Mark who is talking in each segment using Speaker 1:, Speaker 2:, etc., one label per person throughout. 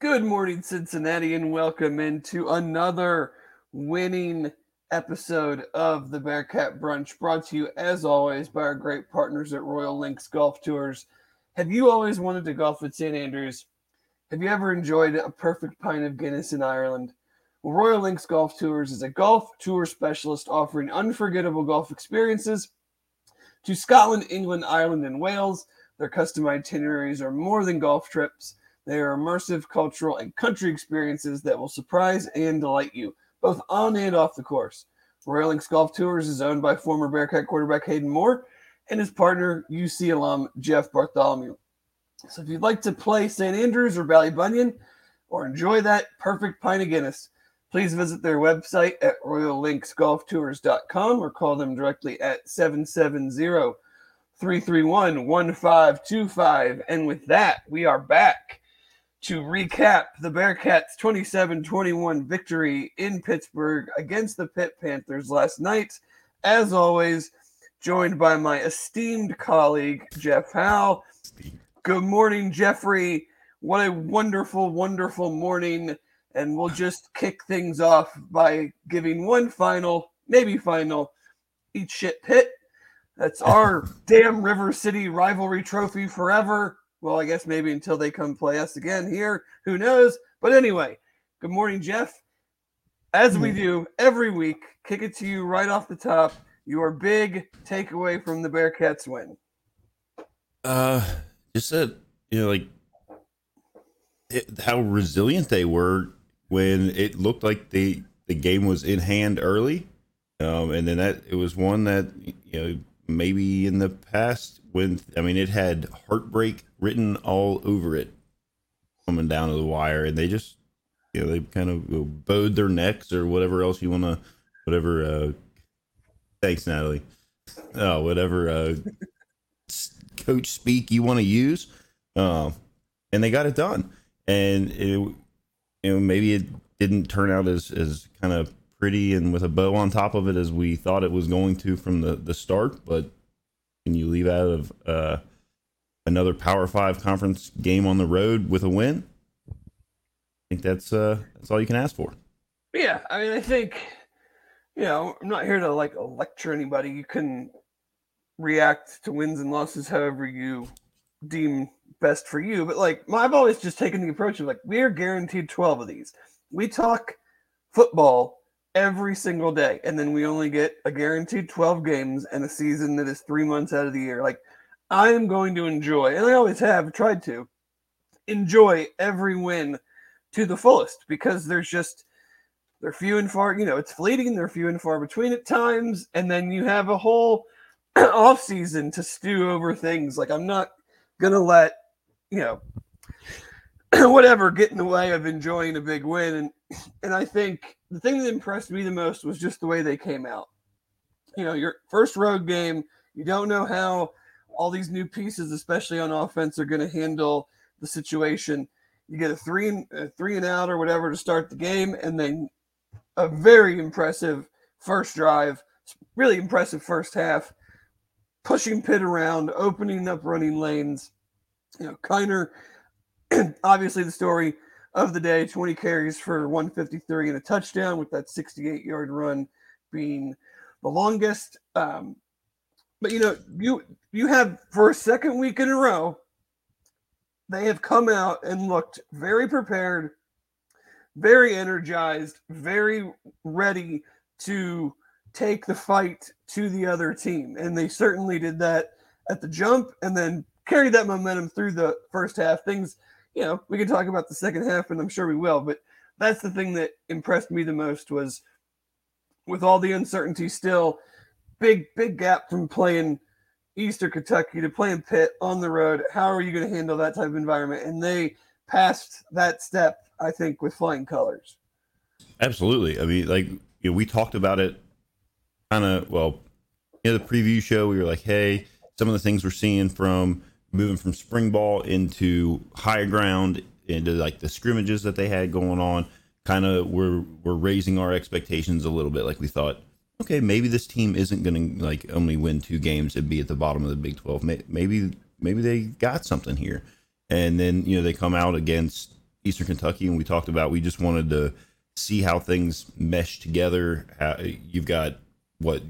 Speaker 1: Good morning, Cincinnati, and welcome into another winning episode of the Bearcat Brunch, brought to you as always by our great partners at Royal Links Golf Tours. Have you always wanted to golf at St. Andrews? Have you ever enjoyed a perfect pint of Guinness in Ireland? Well, Royal Links Golf Tours is a golf tour specialist offering unforgettable golf experiences to Scotland, England, Ireland, and Wales. Their custom itineraries are more than golf trips. They are immersive cultural and country experiences that will surprise and delight you, both on and off the course. Royal Links Golf Tours is owned by former Bearcat quarterback Hayden Moore and his partner, UC alum Jeff Bartholomew. So if you'd like to play St. Andrews or Ballybunion or enjoy that perfect pint of Guinness, please visit their website at royallinksgolftours.com or call them directly at 770 331 1525. And with that, we are back to recap the Bearcats' 27 21 victory in Pittsburgh against the Pitt Panthers last night. As always, joined by my esteemed colleague, Jeff Howe. Good morning, Jeffrey. What a wonderful, wonderful morning. And we'll just kick things off by giving one final, maybe final, eat shit pit. That's our damn River City rivalry trophy forever. Well, I guess maybe until they come play us again here. Who knows? But anyway, good morning, Jeff. As we do every week, kick it to you right off the top. Your big takeaway from the Bearcats win.
Speaker 2: Uh, just that you know, like it, how resilient they were when it looked like the the game was in hand early, um, and then that it was one that you know maybe in the past when I mean it had heartbreak written all over it coming down to the wire, and they just you know they kind of bowed their necks or whatever else you want to whatever. Uh, thanks, Natalie. Oh, whatever uh, coach speak you want to use, uh, and they got it done. And it, you know maybe it didn't turn out as as kind of pretty and with a bow on top of it as we thought it was going to from the the start, but can you leave out of uh, another Power Five conference game on the road with a win? I think that's uh, that's all you can ask for.
Speaker 1: Yeah, I mean, I think you know, I'm not here to like lecture anybody. You can react to wins and losses however you deem best for you. But like, I've always just taken the approach of like, we are guaranteed 12 of these. We talk football every single day, and then we only get a guaranteed 12 games and a season that is three months out of the year. Like, I am going to enjoy, and I always have tried to enjoy every win to the fullest because there's just they're few and far, you know, it's fleeting, they're few and far between at times, and then you have a whole off season to stew over things. Like I'm not gonna let, you know, whatever get in the way of enjoying a big win. And and I think the thing that impressed me the most was just the way they came out. You know, your first road game, you don't know how all these new pieces, especially on offense, are going to handle the situation. You get a three and a three and out or whatever to start the game, and then a very impressive first drive, really impressive first half, pushing Pitt around, opening up running lanes. You know, Kiner, obviously the story of the day 20 carries for 153 and a touchdown, with that 68 yard run being the longest. Um, but you know, you you have for a second week in a row, they have come out and looked very prepared, very energized, very ready to take the fight to the other team. And they certainly did that at the jump and then carried that momentum through the first half. Things, you know, we can talk about the second half and I'm sure we will, but that's the thing that impressed me the most was with all the uncertainty still, big, big gap from playing Eastern Kentucky to playing Pitt on the road. How are you going to handle that type of environment? And they passed that step, I think, with flying colors.
Speaker 2: Absolutely. I mean, like you know, we talked about it kind of well, in the preview show. We were like, hey, some of the things we're seeing from moving from spring ball into higher ground into like the scrimmages that they had going on. Kind of, we're we're raising our expectations a little bit. Like we thought, okay, maybe this team isn't going to like only win two games and be at the bottom of the Big Twelve. Maybe maybe they got something here. And then you know they come out against Eastern Kentucky, and we talked about we just wanted to see how things mesh together. How, you've got what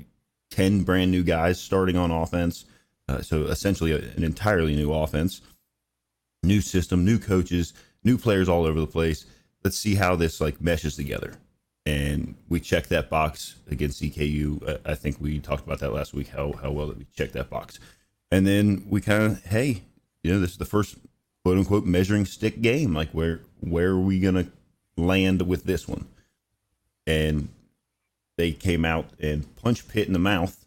Speaker 2: ten brand new guys starting on offense, uh, so essentially a, an entirely new offense, new system, new coaches, new players all over the place. Let's see how this like meshes together. And we checked that box against EKU. I think we talked about that last week. How how well that we checked that box, and then we kind of hey, you know, this is the first quote unquote measuring stick game. Like where where are we gonna land with this one? And they came out and punched Pitt in the mouth,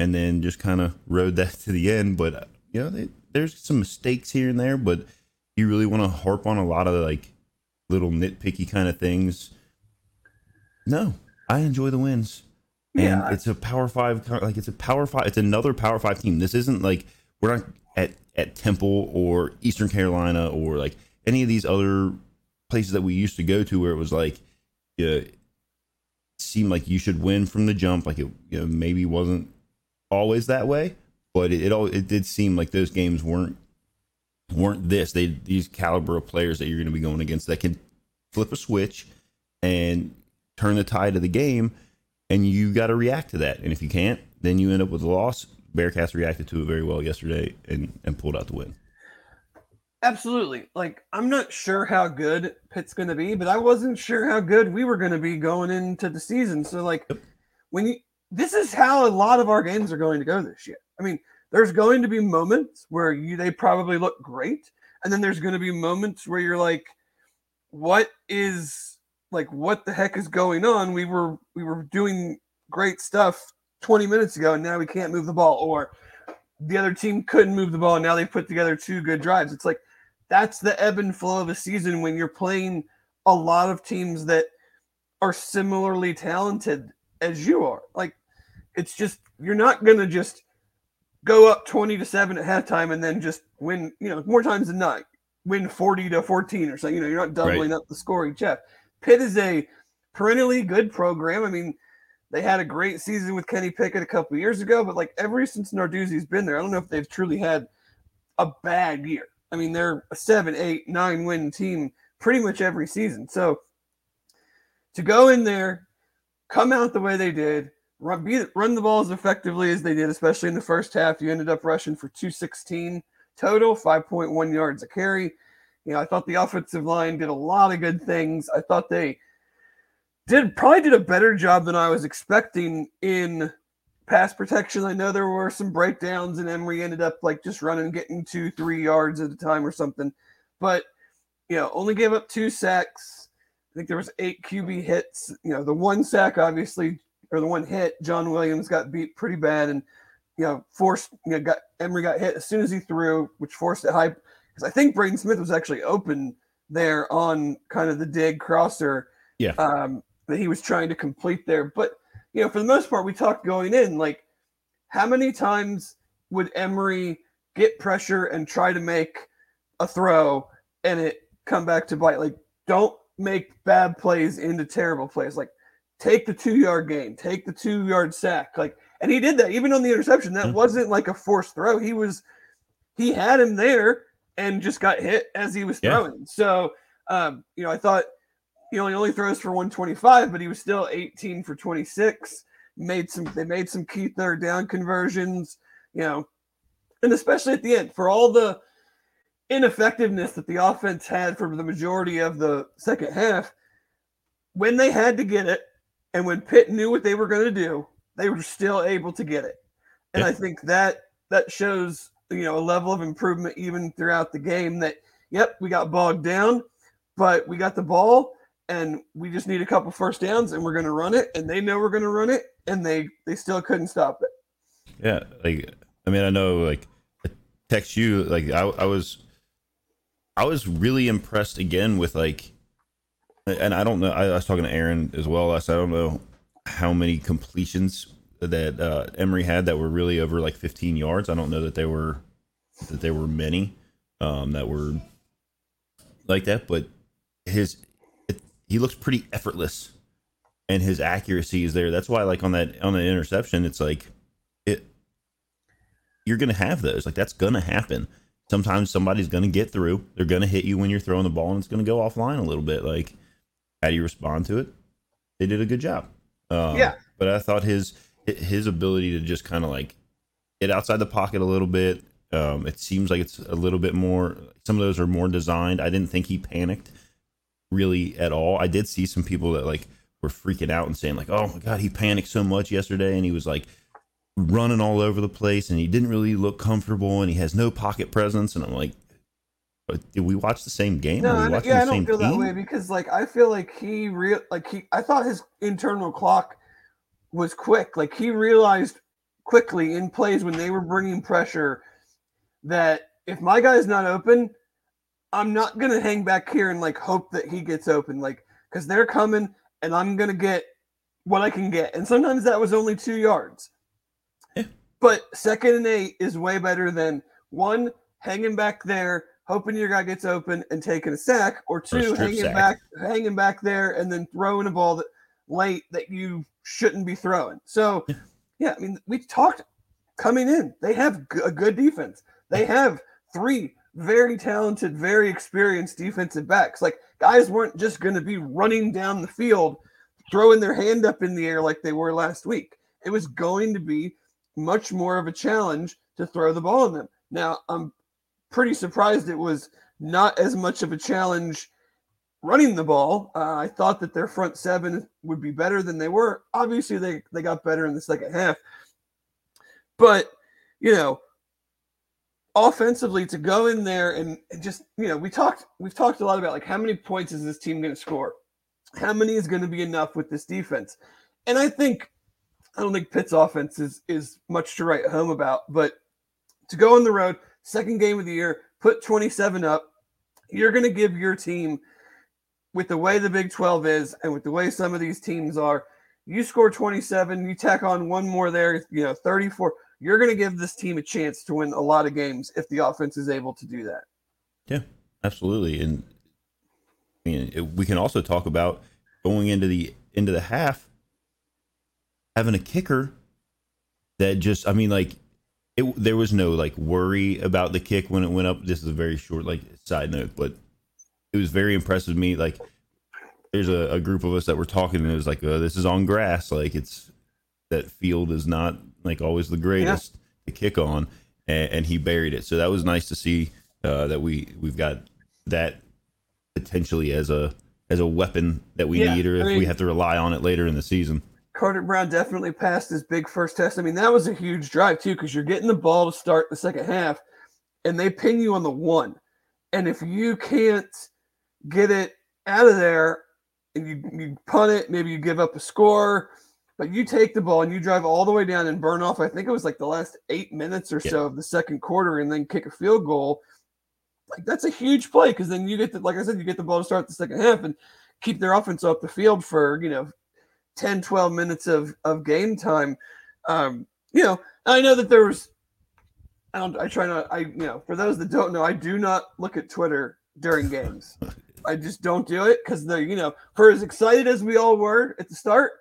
Speaker 2: and then just kind of rode that to the end. But you know, they, there's some mistakes here and there, but you really want to harp on a lot of like little nitpicky kind of things. No, I enjoy the wins. And
Speaker 1: Yeah.
Speaker 2: it's a power five, like it's a power five. It's another power five team. This isn't like we're not at at Temple or Eastern Carolina or like any of these other places that we used to go to where it was like, uh, seemed like you should win from the jump. Like it, you know, maybe wasn't always that way, but it, it all it did seem like those games weren't weren't this. They these caliber of players that you're going to be going against that can flip a switch and turn the tide of the game, and you got to react to that. And if you can't, then you end up with a loss. Bearcats reacted to it very well yesterday and and pulled out the win.
Speaker 1: Absolutely. Like, I'm not sure how good Pitt's going to be, but I wasn't sure how good we were going to be going into the season. So, like, when you, this is how a lot of our games are going to go this year. I mean, there's going to be moments where you they probably look great, and then there's going to be moments where you're like, what is like what the heck is going on? We were we were doing great stuff 20 minutes ago, and now we can't move the ball, or the other team couldn't move the ball, and now they put together two good drives. It's like that's the ebb and flow of a season when you're playing a lot of teams that are similarly talented as you are. Like it's just you're not gonna just go up 20 to 7 at halftime and then just win, you know, more times than not, win 40 to 14 or something. You know, you're not doubling up the scoring half. Pitt is a perennially good program. I mean, they had a great season with Kenny Pickett a couple years ago, but like ever since Narduzzi's been there, I don't know if they've truly had a bad year. I mean, they're a seven, eight, nine win team pretty much every season. So to go in there, come out the way they did, run, run the ball as effectively as they did, especially in the first half, you ended up rushing for 216 total, 5.1 yards a carry. You know, I thought the offensive line did a lot of good things. I thought they did probably did a better job than I was expecting in pass protection. I know there were some breakdowns, and Emory ended up like just running, getting two, three yards at a time or something. But you know, only gave up two sacks. I think there was eight QB hits. You know, the one sack obviously, or the one hit, John Williams got beat pretty bad, and you know, forced. You know, got Emory got hit as soon as he threw, which forced it high. Because I think Braden Smith was actually open there on kind of the dig crosser.
Speaker 2: Yeah.
Speaker 1: Um, that he was trying to complete there, but you know, for the most part, we talked going in like how many times would Emory get pressure and try to make a throw and it come back to bite? Like, don't make bad plays into terrible plays. Like, take the two yard gain, take the two yard sack. Like, and he did that even on the interception. That
Speaker 2: Mhm.
Speaker 1: wasn't like a forced throw. He was, he had him there and just got hit as he was
Speaker 2: Yeah.
Speaker 1: throwing. So, um, you know, I thought he only only throws for 125, but he was still 18 for 26. Made some they made some key third down conversions, you know, and especially at the end for all the ineffectiveness that the offense had for the majority of the second half. When they had to get it, and when Pitt knew what they were going to do, they were still able to get it. And
Speaker 2: Yeah.
Speaker 1: I think that that shows you know a level of improvement even throughout the game. That yep, we got bogged down, but we got the ball and we just need a couple first downs and we're going to run it and they know we're going to run it and they they still couldn't stop it
Speaker 2: Yeah, like I mean, I know like I text you like I, I was I was really impressed again with like and I don't know I, was talking to Aaron as well last I don't know how many completions that uh, Emory had that were really over like 15 yards. I don't know that they were that there were many um, that were like that, but his it, he looks pretty effortless and his accuracy is there. That's why like on that on the interception, it's like it you're gonna have those. Like that's gonna happen. sometimes somebody's to get through. They're to hit you when you're throwing the ball, and it's to go offline a little bit. Like, how do you respond to it? They did a good job. Um,
Speaker 1: Yeah.
Speaker 2: But I thought his his ability to just kind of like get outside the pocket a little bit. Um, it seems like it's a little bit more. Some of those are more designed. I didn't think he panicked really at all. I did see some people that like were freaking out and saying like, "Oh my god, he panicked so much yesterday," and he was like running all over the place, and he didn't really look comfortable, and he has no pocket presence. And I'm like, did we watch the same game?
Speaker 1: No,
Speaker 2: Are we
Speaker 1: I
Speaker 2: watching
Speaker 1: yeah, I don't feel that way because like I feel like he real like he I thought his internal clock was quick. Like he realized quickly in plays when they were bringing pressure that if my guy's not open, I'm not gonna hang back here and like hope that he gets open. Like because they're coming and I'm gonna get what I can get. And sometimes that was only two yards.
Speaker 2: Yeah.
Speaker 1: But second and eight is way better than one hanging back there, hoping your guy gets open and taking a sack, or two hanging
Speaker 2: sack.
Speaker 1: back, hanging back there and then throwing a ball that late that you shouldn't be throwing. So, yeah, I mean, we talked coming in. They have a good defense. They have three very talented, very experienced defensive backs. Like guys weren't just going to be running down the field, throwing their hand up in the air like they were last week. It was going to be much more of a challenge to throw the ball in them. Now, I'm pretty surprised it was not as much of a challenge running the ball. Uh, I thought that their front seven would be better than they were. Obviously, they they got better in the second half, but you know, offensively to go in there and, and just you know, we talked we've talked a lot about like how many points is this team going to score? How many is going to be enough with this defense? And I think I don't think Pitt's offense is is much to write home about, but to go on the road, second game of the year, put 27 up, you're going to give your team with the way the Big 12 is and with the way some of these teams are, you score 27, you tack on one more there, you know, 34. You're going to give this team a chance to win a lot of games if the offense is able to do that.
Speaker 2: Yeah, absolutely. And I mean, we can also talk about going into the into the half, having a kicker that just, I mean, like, it, there was no like worry about the kick when it went up. This is a very short like side note, but it was very impressive to me. Like, there's a, a group of us that were talking, and it was like, uh, this is on grass. Like, it's that field is not like always the greatest to kick on, and, and he buried it. So that was nice to see uh, that we we've got that potentially as a as a weapon that we
Speaker 1: Yeah,
Speaker 2: need, or
Speaker 1: I
Speaker 2: if we have to rely on it later in the season.
Speaker 1: Carter Brown definitely passed his big first test. I mean, that was a huge drive too, because you're getting the ball to start the second half, and they pin you on the one. And if you can't get it out of there, and you, you punt it, maybe you give up a score, but you take the ball and you drive all the way down and burn off. I think it was like the last eight minutes or so of the second quarter, and then kick a field goal. Like that's a huge play because then you get the like I said, you get the ball to start the second half and keep their offense off the field for you know 10 12 minutes of of game time. Um you know i know that there was i don't i try not i you know for those that don't know i do not look at twitter during games. I just don't do it because the you know for as excited as we all were at the start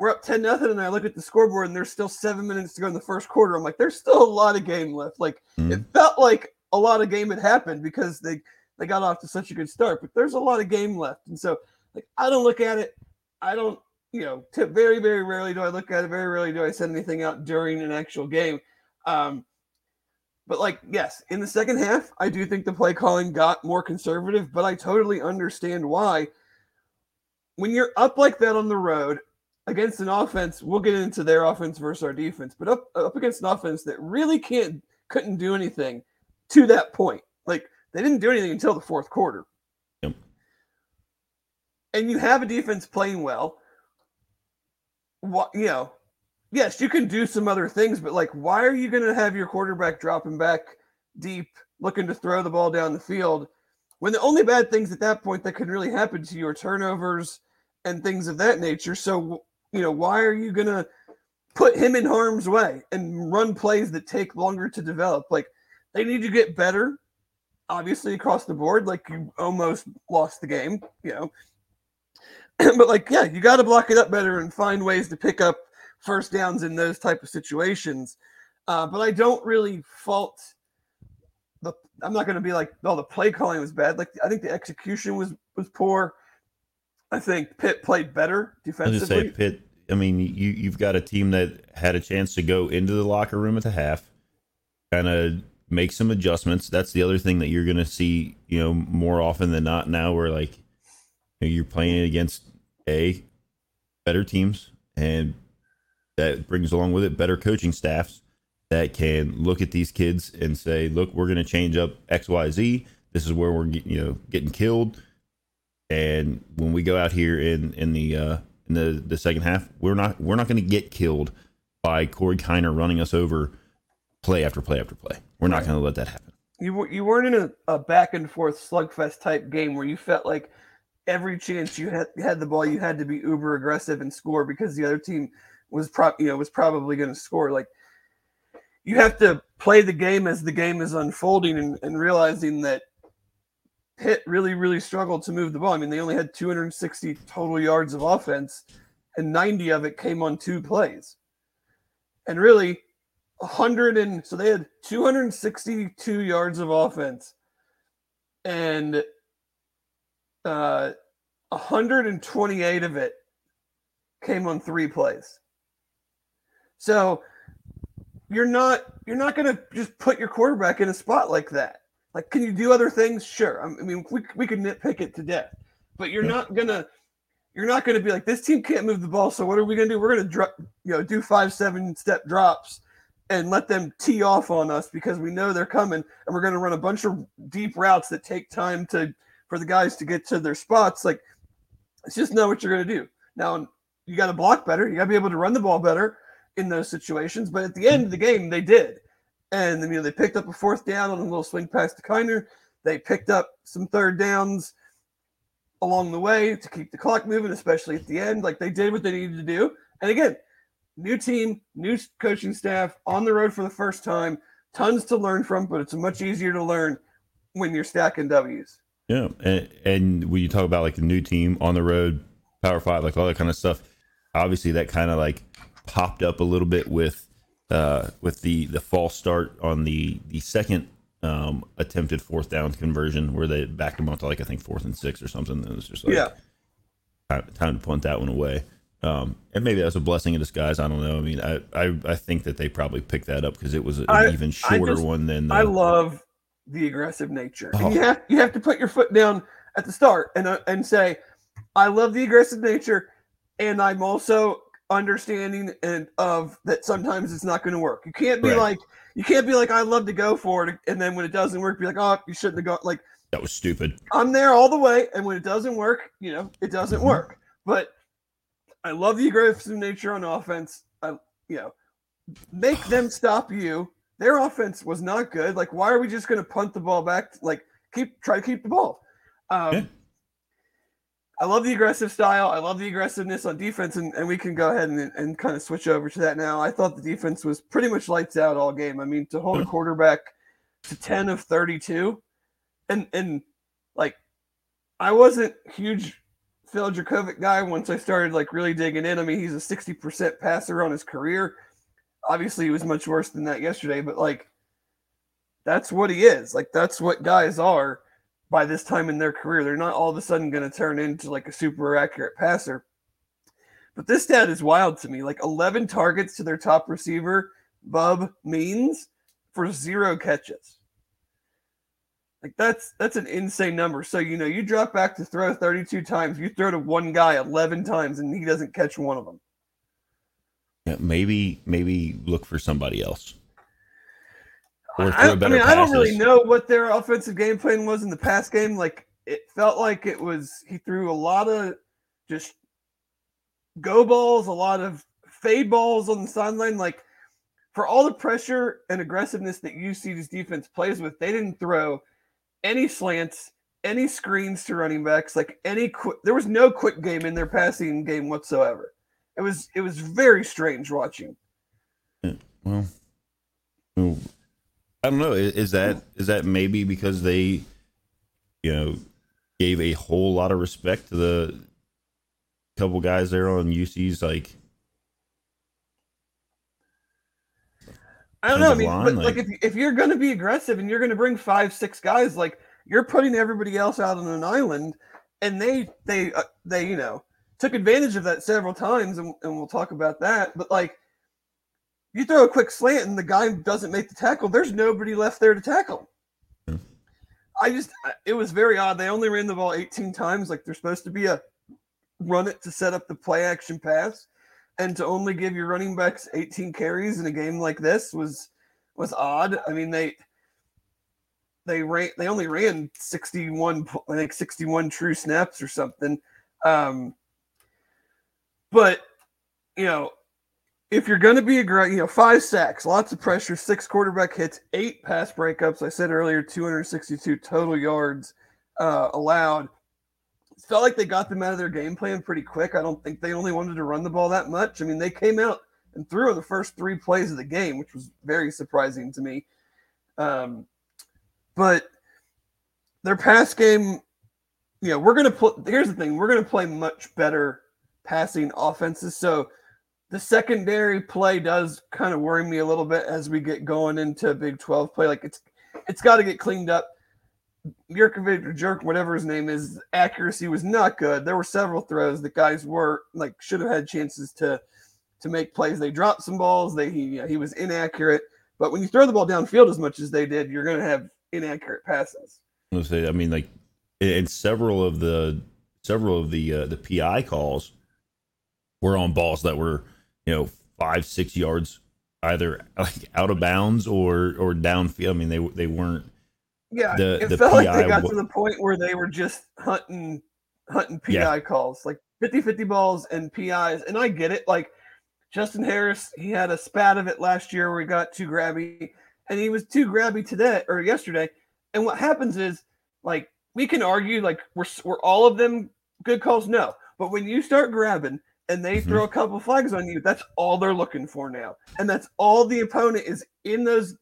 Speaker 1: we're up 10 nothing and i look at the scoreboard and there's still seven minutes to go in the first quarter. I'm like there's still a lot of game left. Like it
Speaker 2: Mhm.
Speaker 1: felt like a lot of game had happened because they they got off to such a good start but there's a lot of game left. And so like i don't look at it. I don't you know, t- very, very rarely do I look at it. Very rarely do I send anything out during an actual game. Um, but like, yes, in the second half, I do think the play calling got more conservative, but I totally understand why. When you're up like that on the road against an offense, we'll get into their offense versus our defense, but up up against an offense that really can't couldn't do anything to that point. Like they didn't do anything until the fourth quarter.
Speaker 2: Yep.
Speaker 1: And you have a defense playing well what you know, yes, you can do some other things, but like, why are you going to have your quarterback dropping back deep, looking to throw the ball down the field, when the only bad things at that point that can really happen to you are turnovers and things of that nature? So, you know, why are you going to put him in harm's way and run plays that take longer to develop? Like, they need to get better, obviously across the board. Like, you almost lost the game, you know but like yeah you got to block it up better and find ways to pick up first downs in those type of situations uh, but i don't really fault the I'm not going to be like, oh, the play calling was bad. Like I think the execution was was poor. I think Pitt played better
Speaker 2: I was gonna
Speaker 1: defensively.
Speaker 2: say Pitt. I mean, you you've got a team that had a chance to go into the locker room at the half, kind of make some adjustments. That's the other thing that you're gonna see, you know, more often than not now, where like you're playing against a better teams, and that brings along with it better coaching staffs that can look at these kids and say, look, we're gonna change up X, Y, Z. This is where we're you know getting killed and when we go out here in in the uh, in the the second half, we're not we're not going to get killed by Corey Kiner running us over play after play after play. We're not going to let that happen.
Speaker 1: you you weren't in a, a back and forth slugfest type game where you felt like every chance you had had the ball you had to be uber aggressive and score because the other team was you know was probably going to score like you have to play the game as the game is unfolding and, and realizing that Pitt really really struggled to move the ball. I mean they only had 260 total yards of offense and 90 of it came on two plays. And really 100 and so they had 262 yards of offense and uh 128 of it came on three plays. So you're not you're not going to just put your quarterback in a spot like that. Like can you do other things? Sure. I mean we, we could nitpick it to death but you're
Speaker 2: Yeah.
Speaker 1: not gonna you're not going to be like this team can't move the ball so what are we going to do? We're going to drop you know do five seven step drops and let them tee off on us because we know they're coming and we're going to run a bunch of deep routes that take time to for the guys to get to their spots like it's just not what you're going to do now you got to block better you got to be able to run the ball better in those situations but at the end of the game they did and you know they picked up a fourth down on a little swing pass to Kiner. They picked up some third downs along the way to keep the clock moving, especially at the end. Like they did what they needed to do. And again, new team, new coaching staff on the road for the first time. Tons to learn from, but it's much easier to learn when you're stacking W's.
Speaker 2: Yeah, and, and when you talk about like the new team on the road, Power Five, like all that kind of stuff, obviously that kind of like popped up a little bit with uh with the the false start on the the second um attempted fourth down conversion where they backed them up to like I think fourth and six or something. It was just like
Speaker 1: yeah.
Speaker 2: time, time to punt that one away. Um, and maybe that was a blessing in disguise. I don't know. I mean, I I, I think that they probably picked that up because it was an
Speaker 1: I-
Speaker 2: even shorter
Speaker 1: just-
Speaker 2: one than.
Speaker 1: I
Speaker 2: uh,
Speaker 1: love the aggressive nature. And
Speaker 2: Oh.
Speaker 1: you have you have to put your foot down at the start and uh, and say, I love the aggressive nature, and I'm also understanding and of that sometimes it's not going to work. You can't be
Speaker 2: Right.
Speaker 1: like you can't be like I love to go for it, and then when it doesn't work, be like oh you shouldn't have gone. Like
Speaker 2: that was stupid.
Speaker 1: I'm there all the way, and when it doesn't work, you know it doesn't
Speaker 2: Mhm.
Speaker 1: work. But I love the aggressive nature on offense. I you know make them stop you. Their offense was not good. Like, why are we just going to punt the ball back? Like, keep try to keep the ball. Um,
Speaker 2: Yeah.
Speaker 1: I love the aggressive style. I love the aggressiveness on defense, and, and we can go ahead and, and kind of switch over to that now. I thought the defense was pretty much lights out all game. I mean, to hold a quarterback to 10 of 32, and and like I wasn't huge Phil Jurkovec guy once I started like really digging in. I mean, he's a 60% passer on his career. Obviously, he was much worse than that yesterday, but like that's what he is. Like that's what guys are by this time in their career. They're not all of a sudden going to turn into like a super accurate passer. But this stat is wild to me. Like 11 targets to their top receiver, Bub Means, for zero catches. Like that's that's an insane number. So you know, you drop back to throw 32 times, you throw to one guy 11 times, and he doesn't catch one of them.
Speaker 2: Yeah, maybe maybe look for somebody else.
Speaker 1: I, I mean, I don't really know what their offensive game plan was in the past game. Like it felt like it was he threw a lot of just go balls, a lot of fade balls on the sideline. Like for all the pressure and aggressiveness that UC's defense plays with, they didn't throw any slants, any screens to running backs, like any quick. There was no quick game in their passing game whatsoever. It was it was very strange watching.
Speaker 2: Well, well, I don't know. Is that is that maybe because they, you know, gave a whole lot of respect to the couple guys there on UC's like
Speaker 1: I don't know. I mean, line, but like, like if if you're going to be aggressive and you're going to bring five, six guys, like you're putting everybody else out on an island, and they they uh, they you know took advantage of that several times, and, and we'll talk about that. But like, you throw a quick slant and the guy doesn't make the tackle. There's nobody left there to tackle. I just it was very odd. They only ran the ball 18 times. Like they're supposed to be a run it to set up the play action pass, and to only give your running backs 18 carries in a game like this was was odd. I mean they they ran they only ran 61 I think 61 true snaps or something. Um, but you know if you're going to be a great, you know, five sacks, lots of pressure, six quarterback hits, eight pass breakups. I said earlier, 262 total yards uh, allowed. It felt like they got them out of their game plan pretty quick. I don't think they only wanted to run the ball that much. I mean, they came out and threw in the first three plays of the game, which was very surprising to me. Um, but their pass game, you know, we're going to put, here's the thing, we're going to play much better passing offenses. So, the secondary play does kind of worry me a little bit as we get going into Big 12 play. Like it's it's got to get cleaned up. Jurkovec or Jerk, whatever his name is, accuracy was not good. There were several throws that guys were like should have had chances to to make plays. They dropped some balls. They he he was inaccurate. But when you throw the ball downfield as much as they did, you're going to have inaccurate passes.
Speaker 2: I mean, like in several of the several of the uh, the PI calls were on balls that were you know, five, six yards either like out of bounds or or downfield. I mean, they they weren't.
Speaker 1: Yeah, the, it the felt PI like they got w- to the point where they were just hunting hunting PI yeah. calls, like 50-50 balls and PIs. And I get it. Like Justin Harris, he had a spat of it last year where he got too grabby, and he was too grabby today or yesterday. And what happens is, like, we can argue like we're we're all of them good calls. No, but when you start grabbing and they mm-hmm. throw a couple flags on you, that's all they're looking for now. And that's all the opponent is in those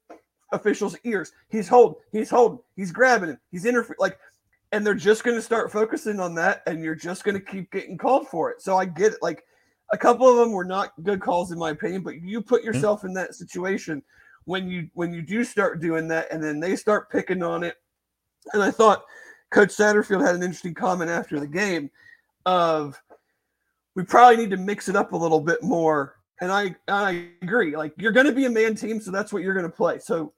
Speaker 1: officials' ears. He's holding, he's holding, he's grabbing him, he's interfering. Like, and they're just going to start focusing on that, and you're just going to keep getting called for it. So I get it. Like, a couple of them were not good calls in my opinion, but you put mm-hmm. yourself mm-hmm. in that situation when you when you do start doing that, and then they start picking on it. And I thought Coach Satterfield had an interesting comment after the game of we probably need to mix it up a little bit more. And I I agree. Like you're going to be a man team, so that's what you're going to play. So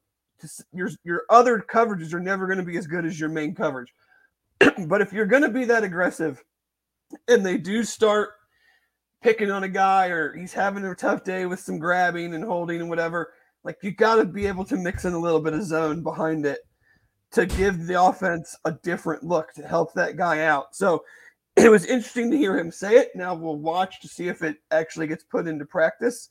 Speaker 1: your your other coverages are never going to be as good as your main coverage. but if you're going to be that aggressive, and they do start picking on a guy or he's having a tough day with some grabbing and holding and whatever, like you got to be able to mix in a little bit of zone behind it to give the offense a different look to help that guy out. So it was interesting to hear him say it. Now we'll watch to see if it actually gets put into practice.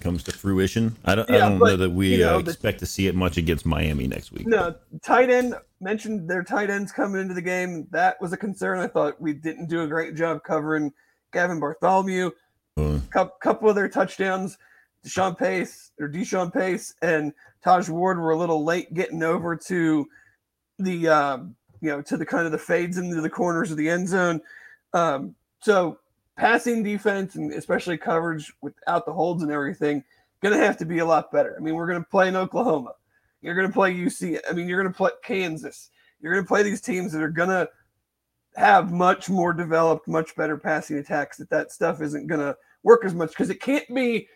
Speaker 2: Comes to fruition. I don't, yeah, I don't but, know that we you know, uh, expect the, to see it much against Miami next week.
Speaker 1: No, tight end mentioned their tight ends coming into the game. That was a concern. I thought we didn't do a great job covering Gavin Bartholomew. Uh, couple of their touchdowns, Deshaun Pace or Deshaun Pace and Taj Ward were a little late getting over to the um, you know, to the kind of the fades into the corners of the end zone. Um, so passing defense and especially coverage without the holds and everything, to have to be a lot better. I mean, we're to play in Oklahoma. You're to play UC. I mean, you're to play Kansas. You're to play these teams that are to have much more developed, much better passing attacks. That that stuff isn't to work as much because it can't be,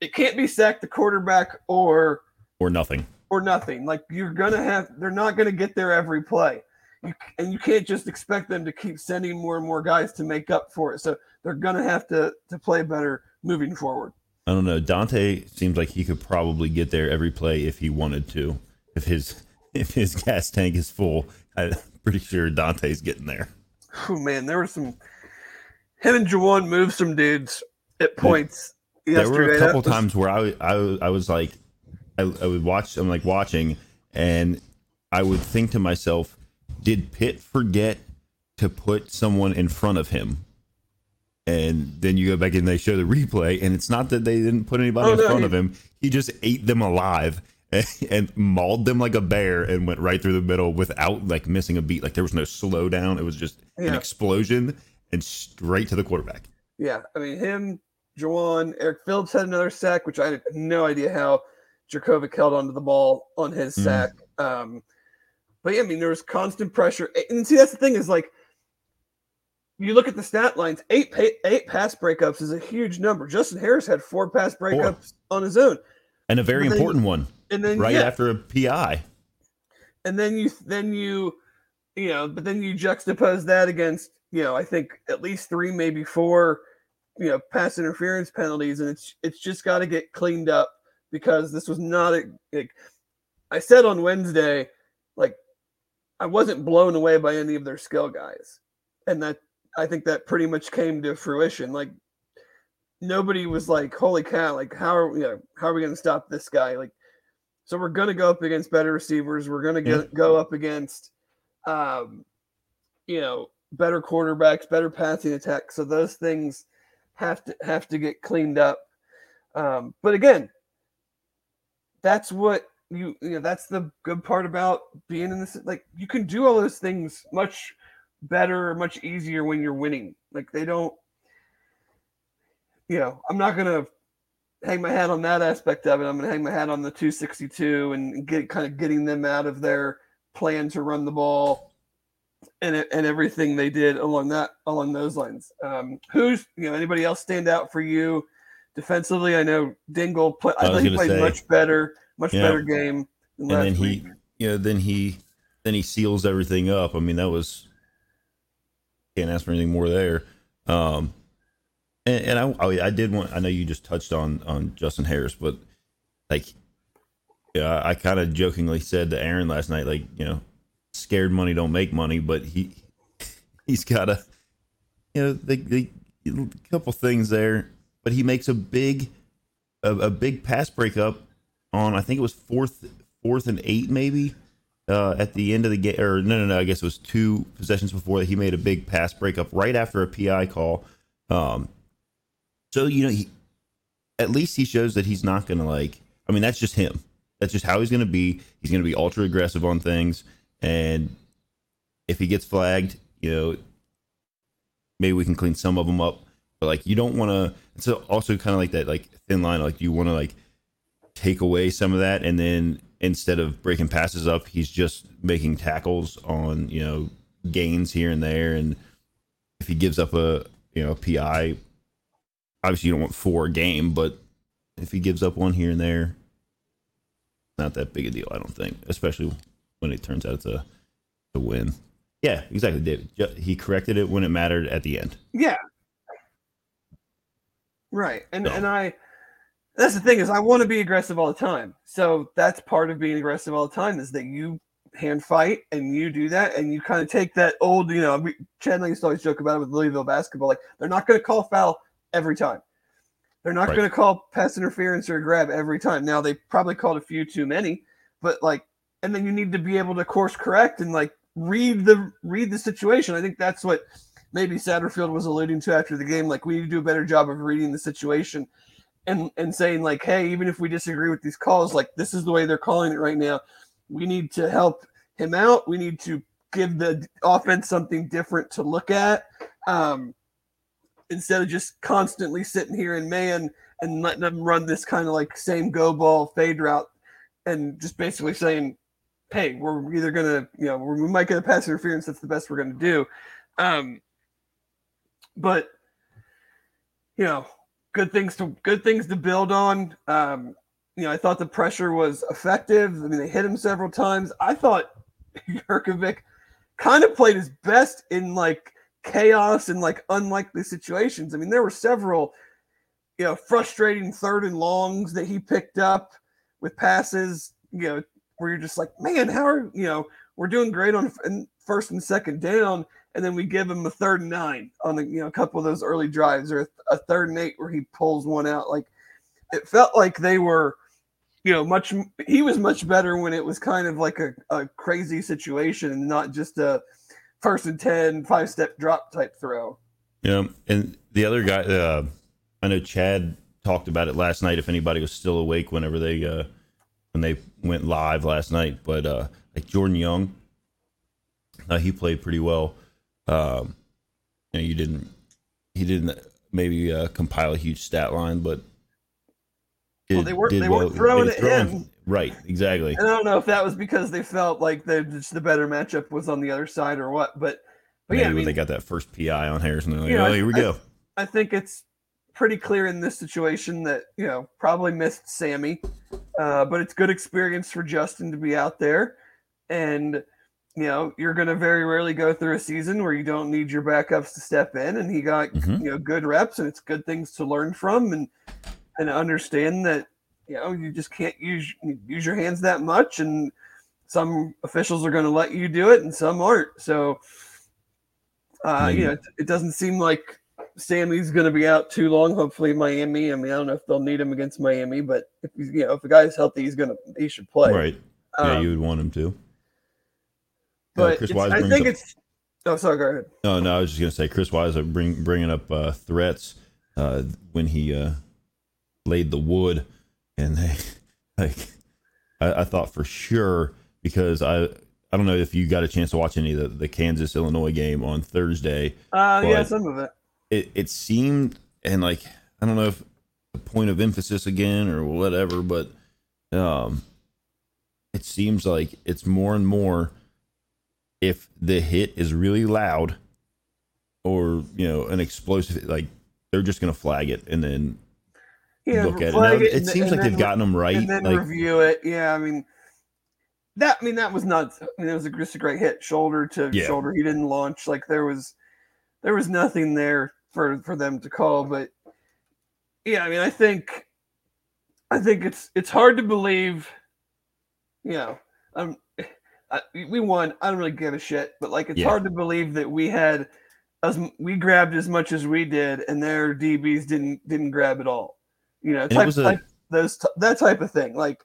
Speaker 1: it can't be sack the quarterback or
Speaker 2: or nothing
Speaker 1: or nothing. Like you're gonna have, they're not gonna get there every play, you, and you can't just expect them to keep sending more and more guys to make up for it. So they're gonna have to to play better moving forward.
Speaker 2: I don't know. Dontay seems like he could probably get there every play if he wanted to. If his if his gas tank is full, I'm pretty sure Dontay's getting there.
Speaker 1: Oh man, there were some him and Jowon moved some dudes at points.
Speaker 2: There, there were a couple was, times where I, I I was like, I, I would watch. I'm like watching, and I would think to myself, did Pitt forget to put someone in front of him? And then you go back and they show the replay, and it's not that they didn't put anybody oh, in no, front he, of him. He just ate them alive and, and mauled them like a bear and went right through the middle without like missing a beat. Like there was no slowdown. It was just yeah. an explosion and straight to the quarterback.
Speaker 1: Yeah, I mean him, Jowon, Eric Phillips had another sack, which I had no idea how Jurkovec held onto the ball on his
Speaker 2: Mhm.
Speaker 1: sack. Um, but yeah, I mean, there was constant pressure. And see, that's the thing is like, you look at the stat lines, eight pa- eight pass breakups is a huge number. Justin Harris had four pass breakups on his own.
Speaker 2: and a very
Speaker 1: then
Speaker 2: important one
Speaker 1: And then
Speaker 2: right
Speaker 1: yeah,
Speaker 2: after a PI.
Speaker 1: and then you then you you know but then you juxtapose that against you know i think at least three maybe four you know pass interference penalties and it's it's just got to get cleaned up because this was not a like, i said on wednesday like i wasn't blown away by any of their skill guys and that i think that pretty much came to fruition like nobody was like holy cow like how are you know how are we going to stop this guy like so we're going to go up against better receivers. We're going to
Speaker 2: Yeah.
Speaker 1: go up against, um, you know, better quarterbacks, better passing attack. So those things have to have to get cleaned up. Um, but again, that's what you you know. That's the good part about being in this. Like you can do all those things much better, much easier when you're winning. Like they don't. You know, I'm not gonna hang my hat on that aspect of it. I'm going to hang my hat on the 262 and get kind of getting them out of their plan to run the ball and and everything they did along that along those lines. Um, who's you know anybody else stand out for you defensively? I know Dingle. Play, I,
Speaker 2: I
Speaker 1: think he played
Speaker 2: say.
Speaker 1: much better, much
Speaker 2: Yeah.
Speaker 1: better game. Than
Speaker 2: and then he
Speaker 1: week.
Speaker 2: you know then he then he seals everything up i mean that was can't ask for anything more there um and, and I, I i did want i know you just touched on on justin harris but like yeah i, kind of jokingly said to aaron last night like you know scared money don't make money but he he's got a you know the, the a couple things there but he makes a big a, a big pass breakup on I think it was fourth fourth and eight maybe uh, at the end of the game or no no no I guess it was two possessions before that he made a big pass breakup right after a PI call. Um, so you know he at least he shows that he's not gonna like I mean that's just him. That's just how he's gonna be. He's gonna be ultra aggressive on things and if he gets flagged, you know, maybe we can clean some of them up. But like you don't want to. It's also kind of like that like thin line. Like you want to like take away some of that, and then instead of breaking passes up, he's just making tackles on you know gains here and there. And if he gives up a you know a PI, obviously you don't want four a game, but if he gives up one here and there, not that big a deal. I don't think, especially when it turns out it's a a win. Yeah, exactly, David. He corrected it when it mattered at the end.
Speaker 1: Yeah. Right. And
Speaker 2: So-
Speaker 1: and I that's the thing is I want to be aggressive all the time. So that's part of being aggressive all the time is that you hand fight and you do that and you kind of take that old, you know, Chad and used to always joke about it with Louisville basketball. Like they're not going to call foul every time. They're not
Speaker 2: Right.
Speaker 1: going to call pass interference or grab every time. Now they probably called a few too many, but like, and then you need to be able to course correct and like read the read the situation. I think that's what maybe Satterfield was alluding to after the game. Like we need to do a better job of reading the situation and and saying like, hey, even if we disagree with these calls, like this is the way they're calling it right now. We need to help him out. We need to give the offense something different to look at. Um, instead of just constantly sitting here in man and letting them run this kind of like same go ball fade route and just basically saying, hey, we're either gonna, you know, we might get a pass interference. That's the best we're gonna do. Um, but you know, good things to good things to build on. Um, you know, I thought the pressure was effective. I mean, they hit him several times. I thought Jurkovec kind of played his best in like chaos and like unlikely situations. I mean, there were several, you know, frustrating third and longs that he picked up with passes, you know, where you're just like, man, how are you know, we're doing great on first and second down, and then we give him a third and nine on the you know a couple of those early drives or a, third and eight where he pulls one out. Like it felt like they were, you know, much. He was much better when it was kind of like a, a crazy situation and not just a first and 10, five step drop type throw.
Speaker 2: Yeah, and the other guy, uh, I know Chad talked about it last night. If anybody was still awake whenever they uh, when they went live last night, but uh, like Jordan Young, uh, he played pretty well. Um, you know, you didn't, he didn't maybe uh, compile a huge stat line, but
Speaker 1: Well, they weren't- they weren't throwing it in.
Speaker 2: Right, exactly.
Speaker 1: And I don't know if that was because they felt like the just the better matchup was on the other side or what, but but
Speaker 2: Maybe
Speaker 1: yeah, I
Speaker 2: when
Speaker 1: mean,
Speaker 2: they got that first PI on Harrison, they're like,
Speaker 1: You know,
Speaker 2: oh, here we
Speaker 1: I-
Speaker 2: go.
Speaker 1: I think it's pretty clear in this situation that you know probably missed Sammy, uh, but it's good experience for Justin to be out there, and you know you're going to very rarely go through a season where you don't need your backups to step in, and he got
Speaker 2: Mhm.
Speaker 1: you know good reps, and it's good things to learn from, and and understand that you know you just can't use use your hands that much, and some officials are going to let you do it, and some aren't. So, uh, you know, it, it doesn't seem like Sammy's going to be out too long. Hopefully, Miami. I mean, I don't know if they'll need him against Miami, but if he's, you know, if the guy's healthy, he's gonna he should play.
Speaker 2: Right. Yeah,
Speaker 1: Um,
Speaker 2: you would want him to. Uh,
Speaker 1: but
Speaker 2: Wise
Speaker 1: I think
Speaker 2: up-
Speaker 1: it's. Oh, sorry. Go ahead.
Speaker 2: No, no, I was just gonna say Chris Wise uh, bring bringing up uh, threats uh, when he uh, laid the wood, and they like I, I thought for sure because I I don't know if you got a chance to watch any of the, the Kansas Illinois game on Thursday.
Speaker 1: Uh, yeah, some of it.
Speaker 2: It it seemed and like I don't know if a point of emphasis again or whatever, but um, it seems like it's more and more if the hit is really loud or you know an explosive like they're just gonna flag it and then
Speaker 1: Yeah,
Speaker 2: look at it. Now, it,
Speaker 1: and-
Speaker 2: seems
Speaker 1: and
Speaker 2: like
Speaker 1: then
Speaker 2: they've gotten them right.
Speaker 1: and then
Speaker 2: Like
Speaker 1: review it. Yeah, I mean that. I mean that was not. I mean it was a, just a great hit, shoulder to
Speaker 2: Yeah.
Speaker 1: shoulder. He didn't launch. Like there was, there was nothing there for for them to call. But yeah, I mean I think, I think it's it's hard to believe. You know, um, I, we won. I don't really give a shit. But like it's
Speaker 2: Yeah.
Speaker 1: hard to believe that we had. As we grabbed as much as we did, and their DBs didn't didn't grab at all. You know, type,
Speaker 2: a-
Speaker 1: type those t- that type of thing. Like,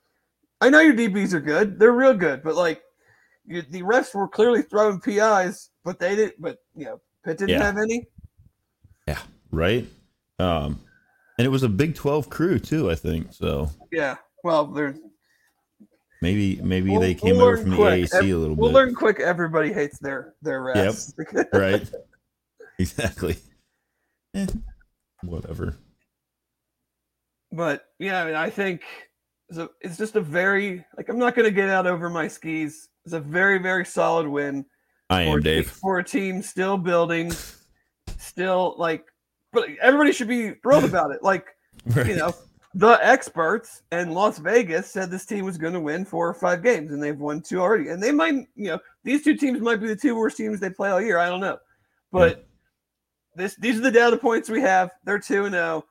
Speaker 1: I know your DBs are good; they're real good, but like, you, the refs were clearly throwing PIs, but they didn't. But you know, Pitt didn't
Speaker 2: Yeah.
Speaker 1: have any. Yeah.
Speaker 2: Right. Um, and it was a Big Twelve crew too. I think so.
Speaker 1: Yeah. Well, there's.
Speaker 2: Maybe maybe
Speaker 1: we'll-
Speaker 2: they came
Speaker 1: we'll
Speaker 2: over from the
Speaker 1: quick.
Speaker 2: AAC a little bit.
Speaker 1: We'll learn quick. Everybody hates their their refs. Yep.
Speaker 2: right. exactly. Eh, whatever.
Speaker 1: but yeah, I mean, I think it's, a, it's just a very like I'm not going to get out over my skis. It's a very very solid win.
Speaker 2: I am Dave.
Speaker 1: for a team still building, still like, but everybody should be thrilled about it. Like, you know, the experts in Las Vegas said this team was going to win four or five games, and they've won two already. And they might, you know, these two teams might be the two worst teams they play all year. I don't know, but this these are the data points we have. They're two and zero.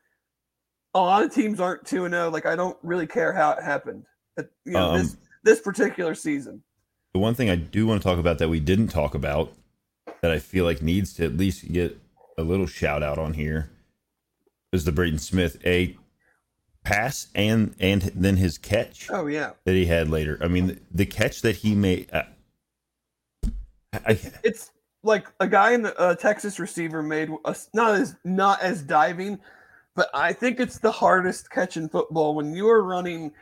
Speaker 1: A lot of teams aren't two and zero. Like, I don't really care how it happened. You know, this
Speaker 2: Um,
Speaker 1: this particular season.
Speaker 2: The one thing I do want to talk about that we didn't talk about that I feel like needs to at least get a little shout out on here is the Braden Smith a pass and and then his catch
Speaker 1: Oh yeah,
Speaker 2: that he had later. I mean, the catch that he made. Uh, I,
Speaker 1: it's like a guy in the uh, Texas receiver made a, not as not as diving, but I think it's the hardest catch in football when you are running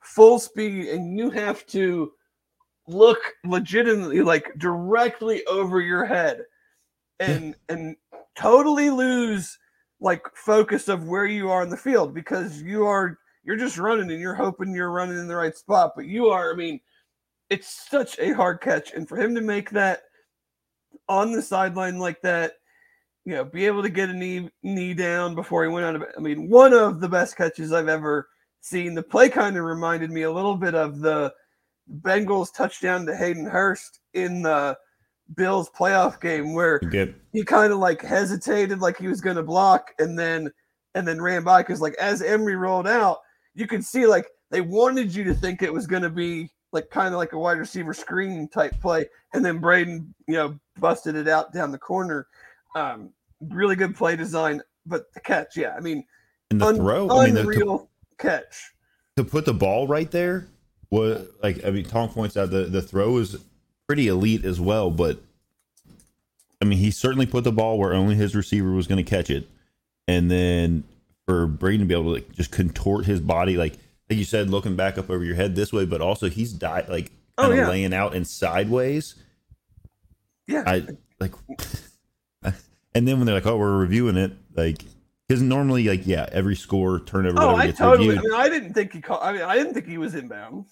Speaker 1: full speed and you have to look legitimately like directly over your head and and totally lose like focus of where you are in the field because you are you're just running and you're hoping you're running in the right spot but you are i mean it's such a hard catch. And for him to make that on the sideline like that you know be able to get a knee knee down before he went out of i mean one of the best catches i've ever seen. The play kind of reminded me a little bit of the bengals touchdown to hayden hurst in the bills playoff game where
Speaker 2: get
Speaker 1: he kind of like hesitated like he was going to block and then and then ran by because like as Emory rolled out you could see like they wanted you to think it was going to be like kind of like a wide receiver screen type play and then braden you know busted it out down the corner um really good play design but the catch yeah i mean
Speaker 2: in the
Speaker 1: un-
Speaker 2: throw. I mean, the, to,
Speaker 1: unreal catch
Speaker 2: to put the ball right there was like I mean, Tom points out the the throw is pretty elite as well, but I mean, he certainly put the ball where only his receiver was going to catch it, and then for Braden to be able to like just contort his body, like like you said, looking back up over your head this way, but also he's di- like
Speaker 1: Oh,
Speaker 2: kind of
Speaker 1: yeah.
Speaker 2: laying out and sideways.
Speaker 1: yeah
Speaker 2: I like, and then when they're like, "Oh, we're reviewing it," like, because normally, like, yeah, every score turnover.
Speaker 1: Oh, I totally.
Speaker 2: reviewed.
Speaker 1: I mean, I didn't think he called. I mean, I didn't think he was inbounds.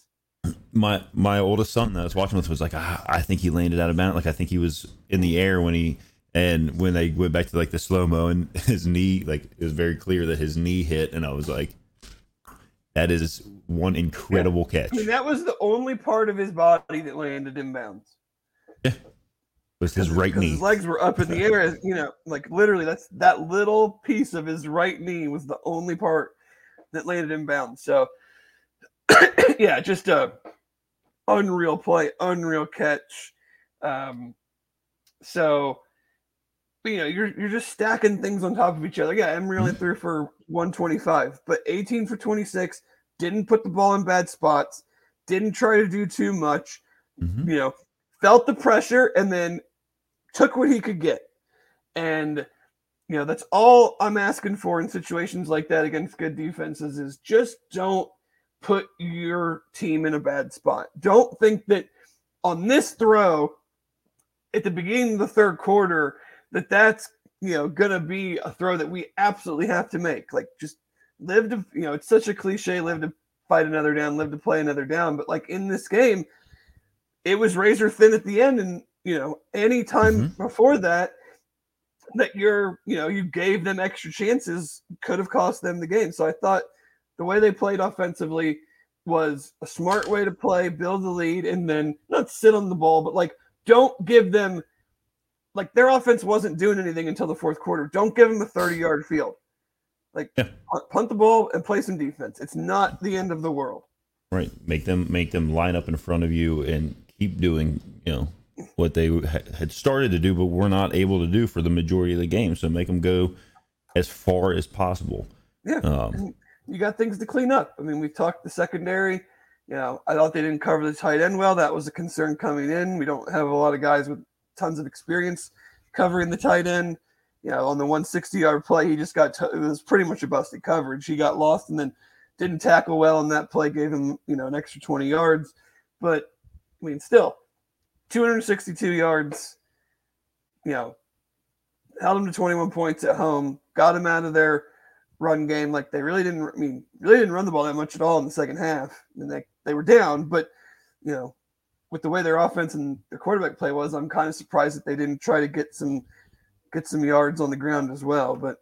Speaker 2: My my oldest son that I was watching with was like, ah, I think he landed out of bounds. Like I think he was in the air when he and when they went back to like the slow mo and his knee, like it was very clear that his knee hit, and I was like, that is one incredible catch.
Speaker 1: I mean, that was the only part of his body that landed inbounds.
Speaker 2: was his right knee.
Speaker 1: His legs were up in the air. You know, like literally, that's that little piece of his right knee was the only part that landed in bounds. So, yeah, just a unreal play, unreal catch. Um, so, you know, you're you're just stacking things on top of each other. Yeah, Emory only threw for 125, but 18 for 26. Didn't put the ball in bad spots. Didn't try to do too much
Speaker 2: Mhm.
Speaker 1: you know, felt the pressure and then took what he could get. And you know, that's all I'm asking for in situations like that against good defenses is just don't put your team in a bad spot. Don't think that on this throw at the beginning of the third quarter that that's, you know, going to be a throw that we absolutely have to make. Like just live to, you know, it's such a cliche live to fight another down, live to play another down, but like in this game it was razor thin at the end and you know any time
Speaker 2: Mhm.
Speaker 1: before that that you're you know you gave them extra chances could have cost them the game so i thought the way they played offensively was a smart way to play build the lead and then not sit on the ball but like don't give them like their offense wasn't doing anything until the fourth quarter don't give them a 30 yard field like
Speaker 2: Yeah.
Speaker 1: punt- the ball and play some defense it's not the end of the world
Speaker 2: Right, make them make them line up in front of you and keep doing, you know, what they ha- had started to do, but were not able to do for the majority of the game. So make them go as far as possible.
Speaker 1: Yeah.
Speaker 2: Um,
Speaker 1: you got things to clean up. I mean, we've talked the secondary. You know, I thought they didn't cover the tight end well. That was a concern coming in. We don't have a lot of guys with tons of experience covering the tight end. You know, on the 160 yard play, he just got, it was pretty much a busted coverage. He got lost and then didn't tackle well, and that play gave him, you know, an extra 20 yards. But, I mean, still, 262 yards, you know, held him to 21 points at home, got him out of their run game. Like they really didn't, I mean, really didn't run the ball that much at all in the second half. And they, they were down, but, you know, with the way their offense and their quarterback play was, I'm kind of surprised that they didn't try to get some get some yards on the ground as well. But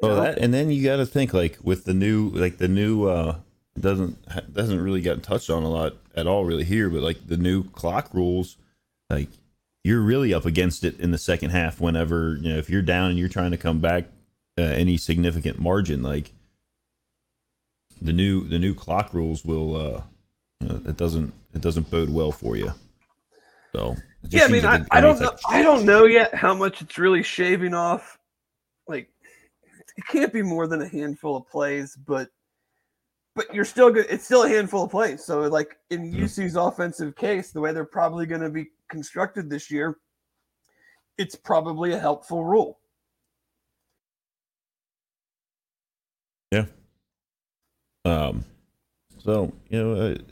Speaker 2: well,
Speaker 1: know,
Speaker 2: that and then you got to think like with the new like the new uh doesn't doesn't really get touched on a lot at all really here, but like the new clock rules, like you're really up against it in the second half. Whenever you know if you're down and you're trying to come back uh, any significant margin, like the new the new clock rules will uh know, it doesn't it doesn't bode well for you. So
Speaker 1: yeah, I mean, I, I, don't know. I don't know yet how much it's really shaving off. Like, it can't be more than a handful of plays, but but you're still good. It's still a handful of plays. So, like in
Speaker 2: Yeah.
Speaker 1: UC's offensive case, the way they're probably going to be constructed this year, it's probably a helpful rule.
Speaker 2: Um, so you know, it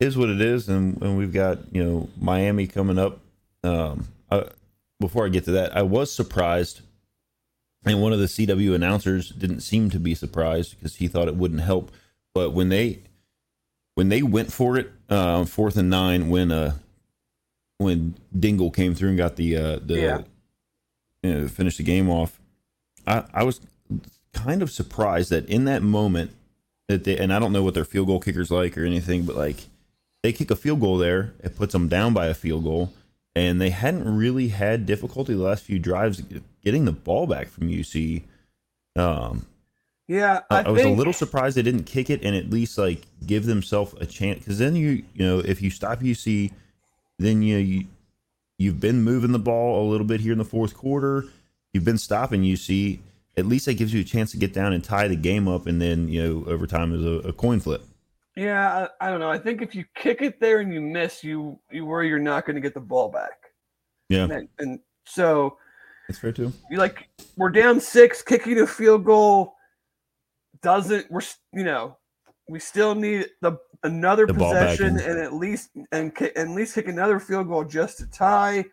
Speaker 2: is what it is, and, and we've got you know Miami coming up. Um, I, before I get to that, I was surprised, and one of the CW announcers didn't seem to be surprised because he thought it wouldn't help. But when they when they went for it, uh, fourth and nine, when uh when Dingle came through and got the uh the
Speaker 1: Yeah.
Speaker 2: you know, finished the game off, I I was kind of surprised that in that moment that they and I don't know what their field goal kicker's like or anything, but like they kick a field goal there, it puts them down by a field goal, and they hadn't really had difficulty the last few drives getting the ball back from UC. Um,
Speaker 1: Yeah,
Speaker 2: I,
Speaker 1: I,
Speaker 2: I was a little surprised they didn't kick it and at least like give themselves a chance because then you you know if you stop UC, then you you you've been moving the ball a little bit here in the fourth quarter. You've been stopping UC. At least that gives you a chance to get down and tie the game up, and then you know over time is a, a coin flip.
Speaker 1: Yeah, I, I don't know. I think if you kick it there and you miss, you you worry you're not going to get the ball back.
Speaker 2: Yeah,
Speaker 1: And, and so
Speaker 2: that's fair too.
Speaker 1: you like we're down six, kicking a field goal doesn't. We're you know we still need the another
Speaker 2: The
Speaker 1: possession and at least and ki- at least kick another field goal just to tie.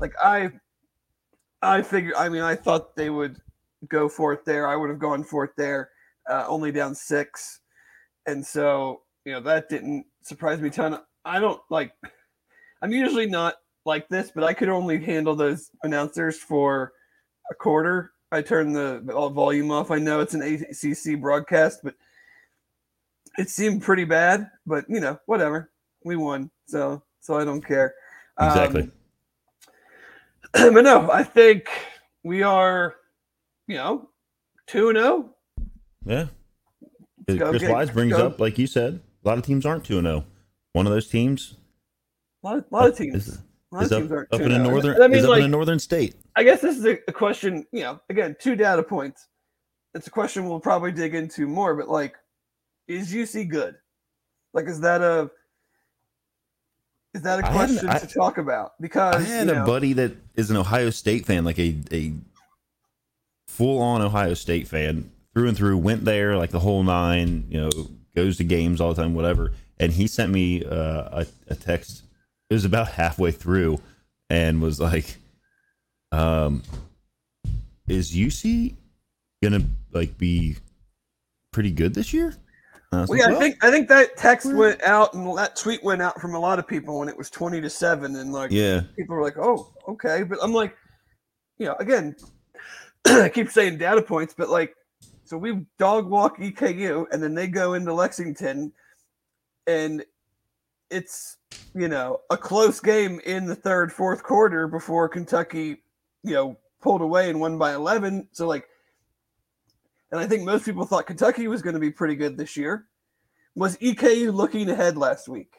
Speaker 1: Like I, I figure. I mean, I thought they would go for it there. I would have gone for it there, uh, only down six, and so you know that didn't surprise me a ton. I don't like. I'm usually not like this, but I could only handle those announcers for a quarter. I turn the, the volume off. I know it's an ACC broadcast, but it seemed pretty bad. But you know, whatever. We won, so so I don't care.
Speaker 2: Exactly.
Speaker 1: Um, but no, I think we are, you know, two and zero.
Speaker 2: Yeah.
Speaker 1: go
Speaker 2: Chris
Speaker 1: get-
Speaker 2: Wise brings
Speaker 1: go.
Speaker 2: up, like you said, a lot of teams aren't 2 0. One of those teams
Speaker 1: A lot, a lot of teams.
Speaker 2: is,
Speaker 1: a lot
Speaker 2: is
Speaker 1: of teams aren't
Speaker 2: up
Speaker 1: 2-0.
Speaker 2: in a
Speaker 1: oh.
Speaker 2: northern,
Speaker 1: I mean,
Speaker 2: is up
Speaker 1: like,
Speaker 2: in a northern state.
Speaker 1: I guess this is a, a question. You know, again, two data points. It's a question we'll probably dig into more. But like, is UC good? Like, is that a is that a question
Speaker 2: I-
Speaker 1: to talk about? Because
Speaker 2: I had
Speaker 1: you
Speaker 2: a buddy that is an Ohio State fan, like a, a full on Ohio State fan through and through, went there like the whole nine, you know, goes to games all the time, whatever. And he sent me uh, a, a text. It was about halfway through and was like, um, is UC gonna like be pretty good this year? I
Speaker 1: Well,
Speaker 2: like,
Speaker 1: yeah, I think I think that text went out and that tweet went out from a lot of people when it was twenty to seven, and like
Speaker 2: yeah,
Speaker 1: people were like, "Oh, okay," but I'm like, you know, again, I keep saying data points, but like, so we dog walk EKU, and then they go into Lexington, and it's you know a close game in the third, fourth quarter before Kentucky, you know, pulled away and won by eleven. So like, and I think most people thought Kentucky was going to be pretty good this year. Was EKU looking ahead last week?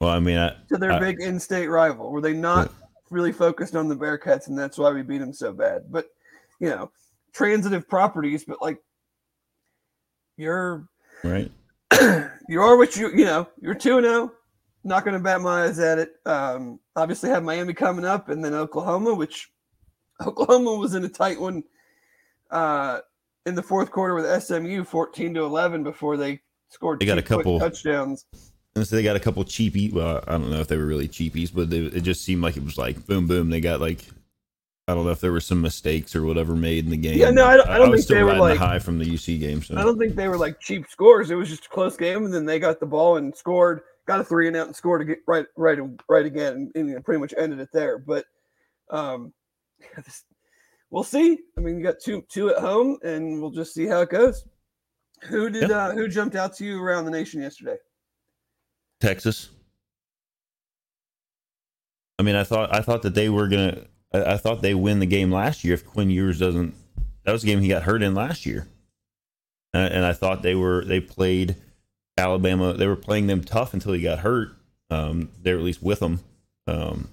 Speaker 2: well, I mean, I,
Speaker 1: to their
Speaker 2: I-
Speaker 1: big in-state rival? Were they not really focused on the Bearcats, and that's why we beat them so bad? But you know, transitive properties. But like, you're
Speaker 2: right,
Speaker 1: you are what you you know. You're two two zero. Not going to bat my eyes at it. Um, obviously, have Miami coming up, and then Oklahoma, which Oklahoma was in a tight one uh, in the fourth quarter with SMU, fourteen to eleven, before they scored.
Speaker 2: They got a couple-
Speaker 1: touchdowns.
Speaker 2: And so they got a couple cheapy. Well, I don't know if they were really cheapies, but they, it just seemed like it was like boom, boom. They got like I don't know if there were some mistakes or whatever made in the game.
Speaker 1: Yeah, no, I don't- I don't
Speaker 2: was
Speaker 1: think they were,
Speaker 2: the
Speaker 1: like-
Speaker 2: high from the UC game. So
Speaker 1: I don't think they were like cheap scores. It was just a close game, and then they got the ball and scored, got a three and out, and scored get right, right, right again, and, and pretty much ended it there. But um, we'll see. I mean, you got two two at home, and we'll just see how it goes. Who did uh, who jumped out to you around the nation yesterday?
Speaker 2: Texas. I mean, I thought I thought that they were gonna. I, I thought they win the game last year if Quinn Ewers doesn't. That was the game he got hurt in last year, and, and I thought they were they played Alabama. They were playing them tough until he got hurt. Um, they were at least with them, um,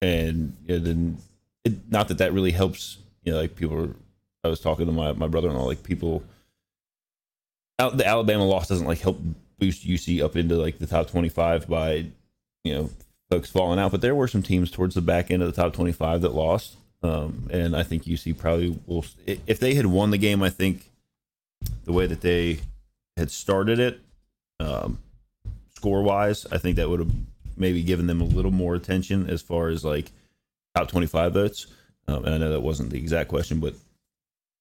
Speaker 2: and it didn't. It, not that that really helps. You know, like people. Were, I was talking to my my brother in law. Like people, out the Alabama loss doesn't like help boost UC up into like the top 25 by, you know, folks falling out. But there were some teams towards the back end of the top 25 that lost. Um, and I think UC probably will. If they had won the game, I think the way that they had started it, um, score wise, I think that would have maybe given them a little more attention as far as like top 25 votes. Um, and I know that wasn't the exact question, but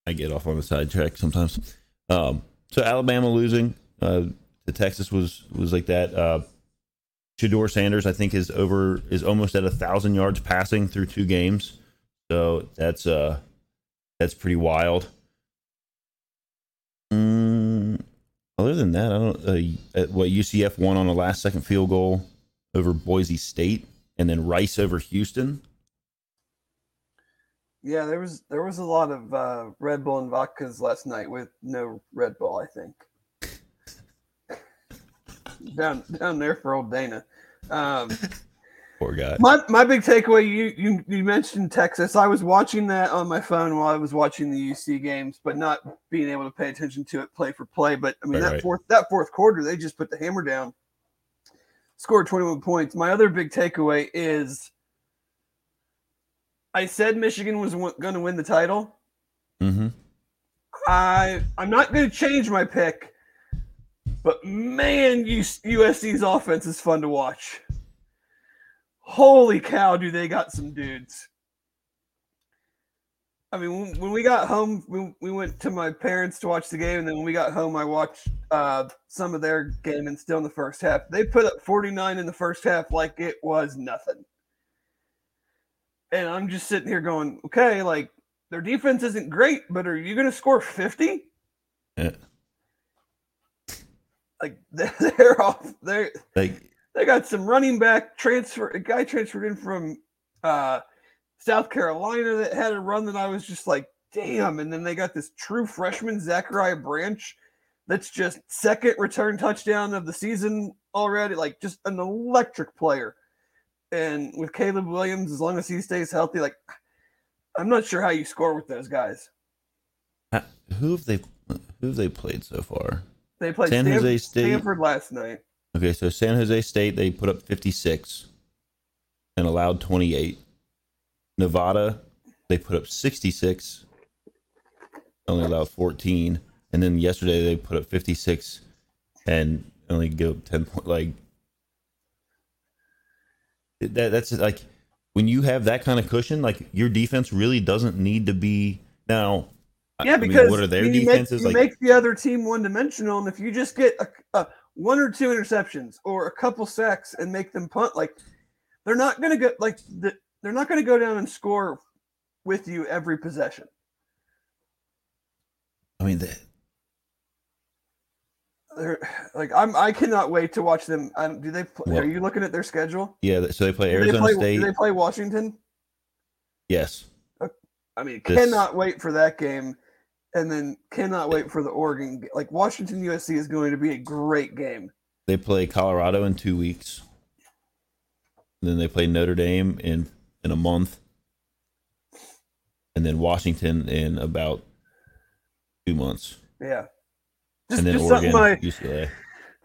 Speaker 2: I get off on the sidetrack sometimes. Um, so Alabama losing uh, to Texas was was like that. Uh, Shedeur Sanders, I think, is over is almost at a thousand yards passing through two games. So that's uh that's pretty wild. Mm, other than that, I don't. Uh, uh, what UCF won on a last second field goal over Boise State, and then Rice over Houston.
Speaker 1: Yeah, there was there was a lot of uh, Red Bull and vodkas last night with no Red Bull. I think down down there for old Dana. Um,
Speaker 2: Poor guy.
Speaker 1: My my big takeaway you, you you mentioned Texas. I was watching that on my phone while I was watching the UC games, but not being able to pay attention to it play for play. But I mean
Speaker 2: Right,
Speaker 1: that
Speaker 2: right.
Speaker 1: fourth that fourth quarter, they just put the hammer down, scored 21 points. My other big takeaway is I said Michigan was going to win the title.
Speaker 2: Mm-hmm.
Speaker 1: I I'm not going to change my pick, but man, USC's offense is fun to watch. Holy cow, do they got some dudes? I mean, when, we got home, we, we went to my parents to watch the game, and then when we got home, I watched uh, some of their game, and still in the first half, they put up 49 in the first half like it was nothing. And I'm just sitting here going, okay, like their defense isn't great, but are you going to score 50?
Speaker 2: Yeah.
Speaker 1: Like they're off. They
Speaker 2: Like
Speaker 1: they got some running back transfer. A guy transferred in from uh, South Carolina that had a run that I was just like, damn. And then they got this true freshman Zachariah Branch that's just second return touchdown of the season already. Like just an electric player. And with Caleb Williams, as long as he stays healthy, like I'm not sure how you score with those guys.
Speaker 2: who have they who have they played so far?
Speaker 1: They played
Speaker 2: San
Speaker 1: Stan-
Speaker 2: Jose State.
Speaker 1: Stanford last night.
Speaker 2: Okay, so San Jose State they put up 56 and allowed 28. Nevada they put up 66, only allowed 14, and then yesterday they put up 56 and only go 10 point. Like that, that's like when you have that kind of cushion, like your defense really doesn't need to be now.
Speaker 1: Yeah,
Speaker 2: I mean,
Speaker 1: because
Speaker 2: what are their
Speaker 1: you
Speaker 2: defenses
Speaker 1: Make, you
Speaker 2: like?
Speaker 1: make the other team one dimensional, and if you just get a, a one or two interceptions or a couple sacks and make them punt, like they're not going to go like the, they're not going to go down and score with you every possession.
Speaker 2: I mean, the,
Speaker 1: They're like I'm. I cannot wait to watch them. Um, I, don't- they? Play,
Speaker 2: Well-
Speaker 1: are you looking at their schedule?
Speaker 2: yeah. So they play
Speaker 1: Do they
Speaker 2: Arizona
Speaker 1: play,
Speaker 2: State.
Speaker 1: Do they play Washington?
Speaker 2: yes.
Speaker 1: I mean,
Speaker 2: This-
Speaker 1: cannot wait for that game, and then cannot wait for the Oregon. Like Washington USC is going to be a great game.
Speaker 2: They play Colorado in two weeks. Then they play Notre Dame in in a month, and then Washington in about two months,
Speaker 1: Yeah, just,
Speaker 2: and then
Speaker 1: just
Speaker 2: Oregon,
Speaker 1: something
Speaker 2: UCLA.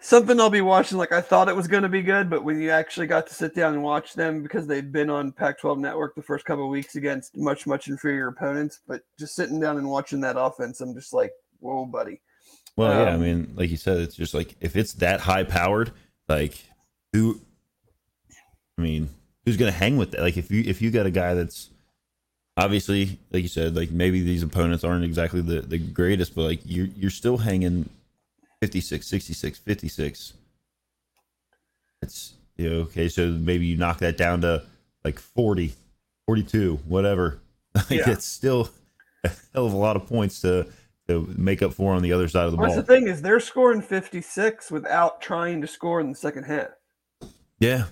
Speaker 1: Something I'll be watching. Like I thought it was going to be good, but when you actually got to sit down and watch them because they've been on Pac-12 Network the first couple of weeks against much much inferior opponents, but just sitting down and watching that offense, I'm just like, whoa, buddy.
Speaker 2: Well, yeah, I
Speaker 1: Um,
Speaker 2: mean, like you said, it's just like if it's that high powered, like who? I mean, who's gonna hang with that? Like if you if you got a guy that's obviously, like you said, like maybe these opponents aren't exactly the the greatest, but like you're you're still hanging 56, 66, 56. It's you know, okay, so maybe you knock that down to like 40, 42, whatever. Like
Speaker 1: Yeah.
Speaker 2: it's still a hell of a lot of points to to make up for on the other side of the ball.
Speaker 1: the thing is they're scoring 56 without trying to score in the second half.
Speaker 2: Yeah.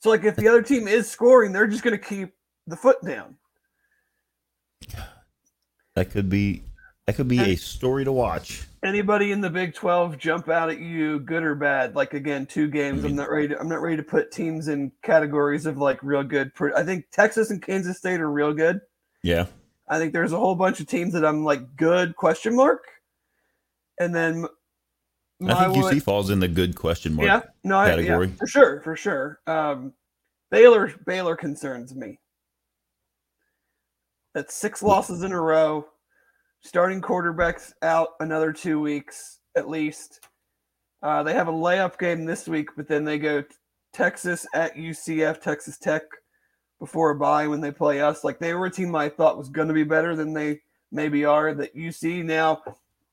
Speaker 1: So like if the other team is scoring, they're just going to keep the foot down.
Speaker 2: That could be that could be a story to watch.
Speaker 1: Anybody in the Big 12 jump out at you, good or bad? Like again, two games. I'm not ready. To, I'm not ready to put teams in categories of like real good. I think Texas and Kansas State are real good.
Speaker 2: Yeah.
Speaker 1: I think there's a whole bunch of teams that I'm like good question mark, and then
Speaker 2: I think UC falls in the good question mark.
Speaker 1: yeah, no, I, yeah,
Speaker 2: category.
Speaker 1: for sure, for sure. Um, Baylor, Baylor concerns me. That's six losses in a row. Starting quarterbacks out another two weeks at least. Uh, they have a layup game this week, but then they go Texas at UCF, Texas Tech before a bye when they play us. Like they were a team I thought was going to be better than they maybe are. That UC now,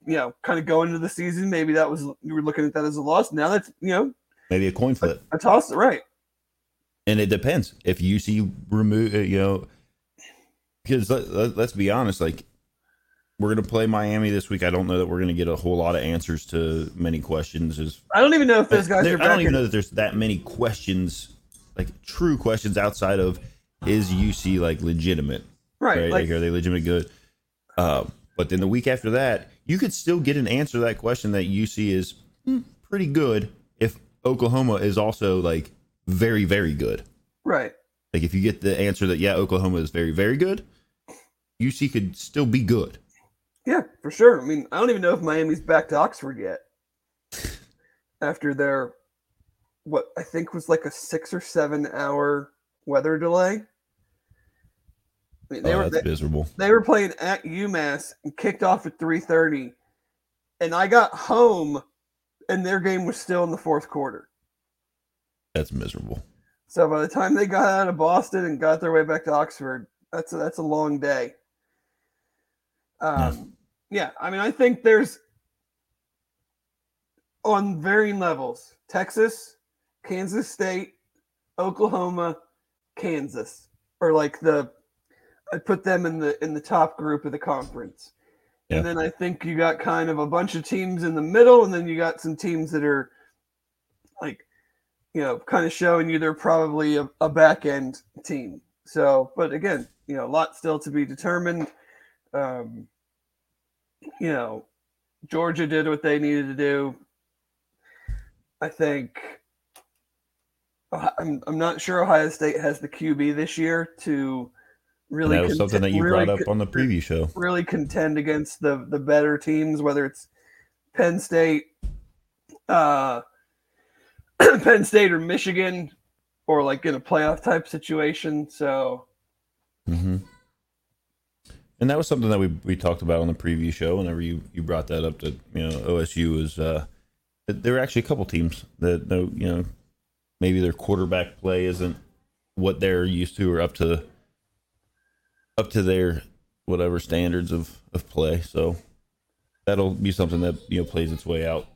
Speaker 1: you know, kind of going into the season, maybe that was you were looking at that as a loss. Now that's you know
Speaker 2: Maybe a coin flip.
Speaker 1: a toss, right?
Speaker 2: And it depends. If UC remove, uh, you know, because let, let, let's be honest, like we're gonna play Miami this week. I don't know that we're gonna get a whole lot of answers to many questions. Is
Speaker 1: I don't even know if those guys are
Speaker 2: I don't even know that there's that many questions, like true questions outside of is UC like legitimate?
Speaker 1: right,
Speaker 2: right?
Speaker 1: like,
Speaker 2: Like, are they legitimate good? Uh, but then the week after that, you could still get an answer to that question that UC is hmm, pretty good if Oklahoma is also like very, very good.
Speaker 1: right.
Speaker 2: Like if you get the answer that yeah, Oklahoma is very, very good, UC could still be good.
Speaker 1: Yeah, for sure. I mean, I don't even know if Miami's back to Oxford yet. After their what I think was like a six or seven hour weather delay. I mean, they
Speaker 2: oh,
Speaker 1: were
Speaker 2: that's
Speaker 1: they,
Speaker 2: miserable.
Speaker 1: they were playing at UMass and kicked off at three thirty, and I got home, and their game was still in the fourth quarter.
Speaker 2: That's miserable.
Speaker 1: So by the time they got out of Boston and got their way back to Oxford, that's a, that's a long day. Um, yeah, I mean, I think there's on varying levels Texas, Kansas State, Oklahoma, Kansas, or like the I put them in the in the top group of the conference.
Speaker 2: Yeah.
Speaker 1: And then I think you got kind of a bunch of teams in the middle, and then you got some teams that are like, you know, kind of showing you they're probably a, a back end team. So, but again, you know, a lot still to be determined. Um, you know, Georgia did what they needed to do. I think I'm, I'm not sure Ohio State has the QB this year to really.
Speaker 2: that was something that you
Speaker 1: really
Speaker 2: brought up on the preview show.
Speaker 1: Really contend against the the better teams, whether it's Penn State, uh, Penn State or Michigan, or like in a playoff type situation. So
Speaker 2: hmm And that was something that we we talked about on the preview show. Whenever you you brought that up, that you know OSU is uh, there are actually a couple teams that you know maybe their quarterback play isn't what they're used to or up to up to their whatever standards of of play. So that'll be something that you know plays its way out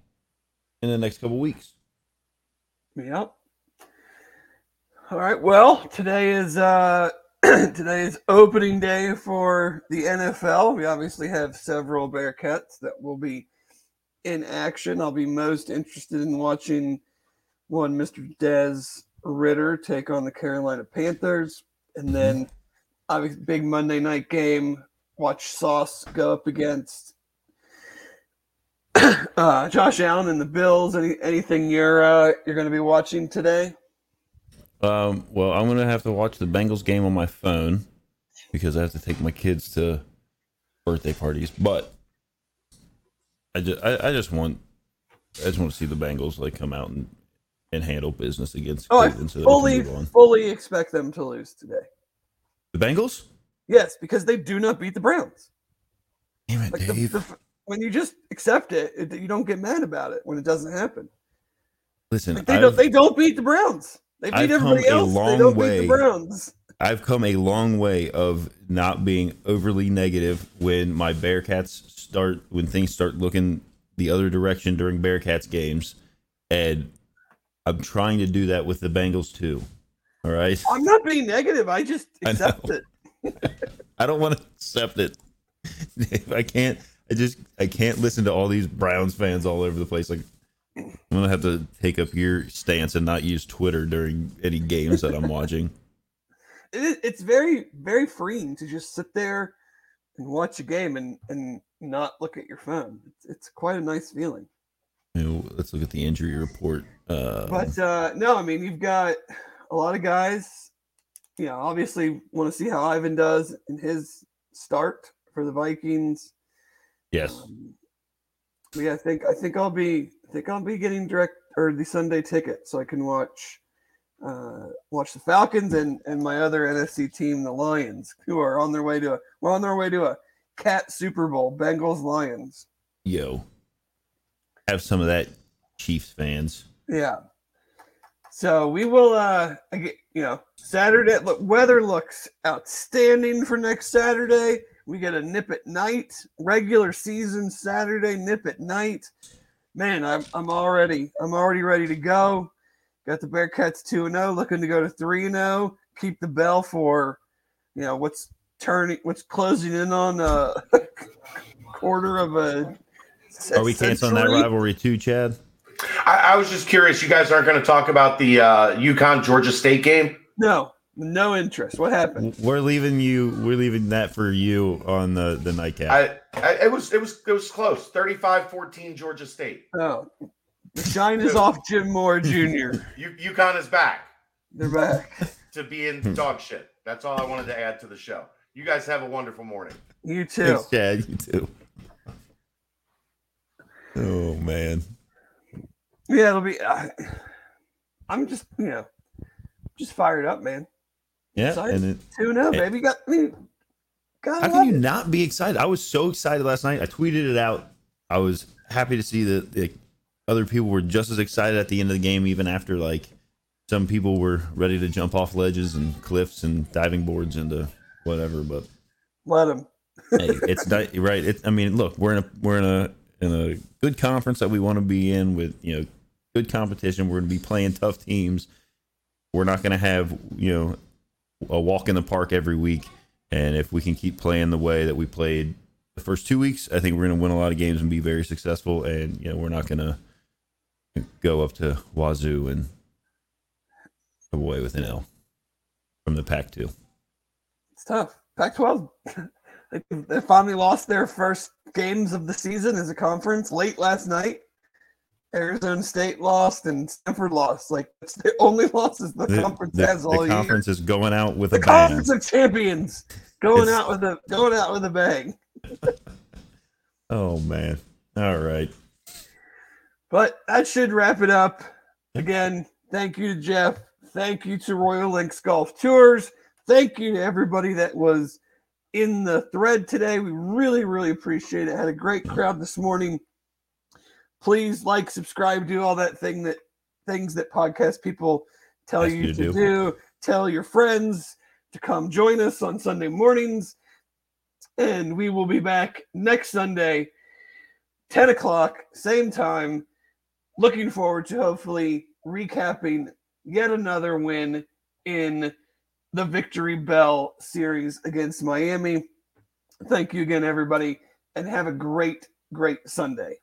Speaker 2: in the next couple weeks.
Speaker 1: Yep. All right. Well, today is uh today is opening day for the NFL. We obviously have several Bearcats that will be in action. I'll be most interested in watching one Mr. Des Ridder take on the Carolina Panthers, and then obviously big Monday night game. Watch Sauce go up against uh, Josh Allen and the Bills. Any anything you're uh, you're going to be watching today?
Speaker 2: Um, well, I'm gonna have to watch the Bengals game on my phone because I have to take my kids to birthday parties. But I just, I, I just want, I just want to see the Bengals like come out and, and handle business against
Speaker 1: Oh, I
Speaker 2: Cleveland. so can
Speaker 1: fully
Speaker 2: move
Speaker 1: fully expect them to lose today.
Speaker 2: The Bengals?
Speaker 1: Yes, because they do not beat the Browns.
Speaker 2: Damn it,
Speaker 1: Like the,
Speaker 2: Dave.
Speaker 1: the, when you just accept it, it, you don't get mad about it when it doesn't happen.
Speaker 2: Listen,
Speaker 1: Like they
Speaker 2: I've,
Speaker 1: don't they don't beat the Browns. They beat
Speaker 2: I've come
Speaker 1: everybody
Speaker 2: a
Speaker 1: else. They
Speaker 2: long
Speaker 1: don't beat
Speaker 2: way.
Speaker 1: the Browns.
Speaker 2: I've come a long way of not being overly negative when my Bearcats start when things start looking the other direction during Bearcats games, and I'm trying to do that with the Bengals too. All right,
Speaker 1: I'm not being negative. I just accept
Speaker 2: know.
Speaker 1: it.
Speaker 2: I don't want to accept it. I can't. I just I can't listen to all these Browns fans all over the place. Like I'm gonna have to take up your stance and not use Twitter during any games that I'm watching.
Speaker 1: it it's very very freeing to just sit there and watch a game and and not look at your phone. It's, it's quite a nice feeling.
Speaker 2: Let's look at the injury report. Uh,
Speaker 1: But uh, no, I mean you've got a lot of guys. You know, obviously want to see how Ivan does in his start for the Vikings.
Speaker 2: yes,
Speaker 1: Um, yeah, I think I think I'll be think I'll be getting direct or the Sunday ticket so I can watch uh, watch the Falcons and and my other NFC team, the Lions, who are on their way to a we're on their way to a cat Super Bowl, Bengals Lions.
Speaker 2: yo, have some of that Chiefs fans.
Speaker 1: Yeah. So we will uh you know, Saturday look weather looks outstanding for next Saturday. We get a Nippert night, regular season Saturday Nippert night. Man, I'm I'm already I'm already ready to go. Got the Bearcats 2 and 0, looking to go to 3 and 0. Keep the bell for you know what's turning what's closing in on a quarter of a
Speaker 2: Are we canceling that rivalry too, Chad?
Speaker 3: I, I was just curious. You guys aren't going to talk about the uh, UConn Georgia State game?
Speaker 1: No, no interest. What happened?
Speaker 2: We're leaving you. We're leaving that for you on the the nightcap.
Speaker 3: I, I it was it was it was close. 35-14 Georgia State.
Speaker 1: Oh, the shine is off Jim Mora Jr.
Speaker 3: U, UConn is back
Speaker 1: They're back.
Speaker 3: to being hmm. dog shit. That's all I wanted to add to the show. You guys have a wonderful morning.
Speaker 1: You too.
Speaker 2: Thanks, Chad. You too. Oh man.
Speaker 1: Yeah, it'll be. I, I'm just, you know, just fired up, man.
Speaker 2: Yeah.
Speaker 1: Excited.
Speaker 2: And it,
Speaker 1: Two zero, oh,
Speaker 2: Hey.
Speaker 1: baby. Got I mean, God,
Speaker 2: how can you not be excited? I was so excited last night. I tweeted it out. I was happy to see that the other people were just as excited at the end of the game, even after like some people were ready to jump off ledges and cliffs and diving boards into whatever. But
Speaker 1: let them.
Speaker 2: hey, it's not right. It, I mean, look, we're in a we're in a in a good conference that we want to be in with you know good competition. We're going to be playing tough teams. We're not going to have you know a walk in the park every week. And if we can keep playing the way that we played the first two weeks, I think we're going to win a lot of games and be very successful. And you know, we're not going to go up to Wazzu and come away with an L from the Pac two.
Speaker 1: It's tough. Pac twelve. They finally lost their first games of the season as a conference late last night. Arizona State lost and Stanford lost. Like it's the only losses the,
Speaker 2: The,
Speaker 1: conference
Speaker 2: the-
Speaker 1: has
Speaker 2: the
Speaker 1: all
Speaker 2: conference
Speaker 1: year.
Speaker 2: is going out with
Speaker 1: The
Speaker 2: a bang.
Speaker 1: conference of champions going
Speaker 2: It's-
Speaker 1: out with a going out with a bang.
Speaker 2: Oh man! All right.
Speaker 1: But that should wrap it up. Again, thank you to Jeff. Thank you to Royal Links Golf Tours. Thank you to everybody that was in the thread today. We really, really appreciate it. Had a great crowd this morning. Please like, subscribe, do all that thing that things that podcast people tell you,
Speaker 2: you to
Speaker 1: do.
Speaker 2: do.
Speaker 1: Tell your friends to come join us on Sunday mornings. And we will be back next Sunday, 10 o'clock, same time. Looking forward to hopefully recapping yet another win in the Victory Bell series against Miami. Thank you again, everybody, and have a great, great Sunday.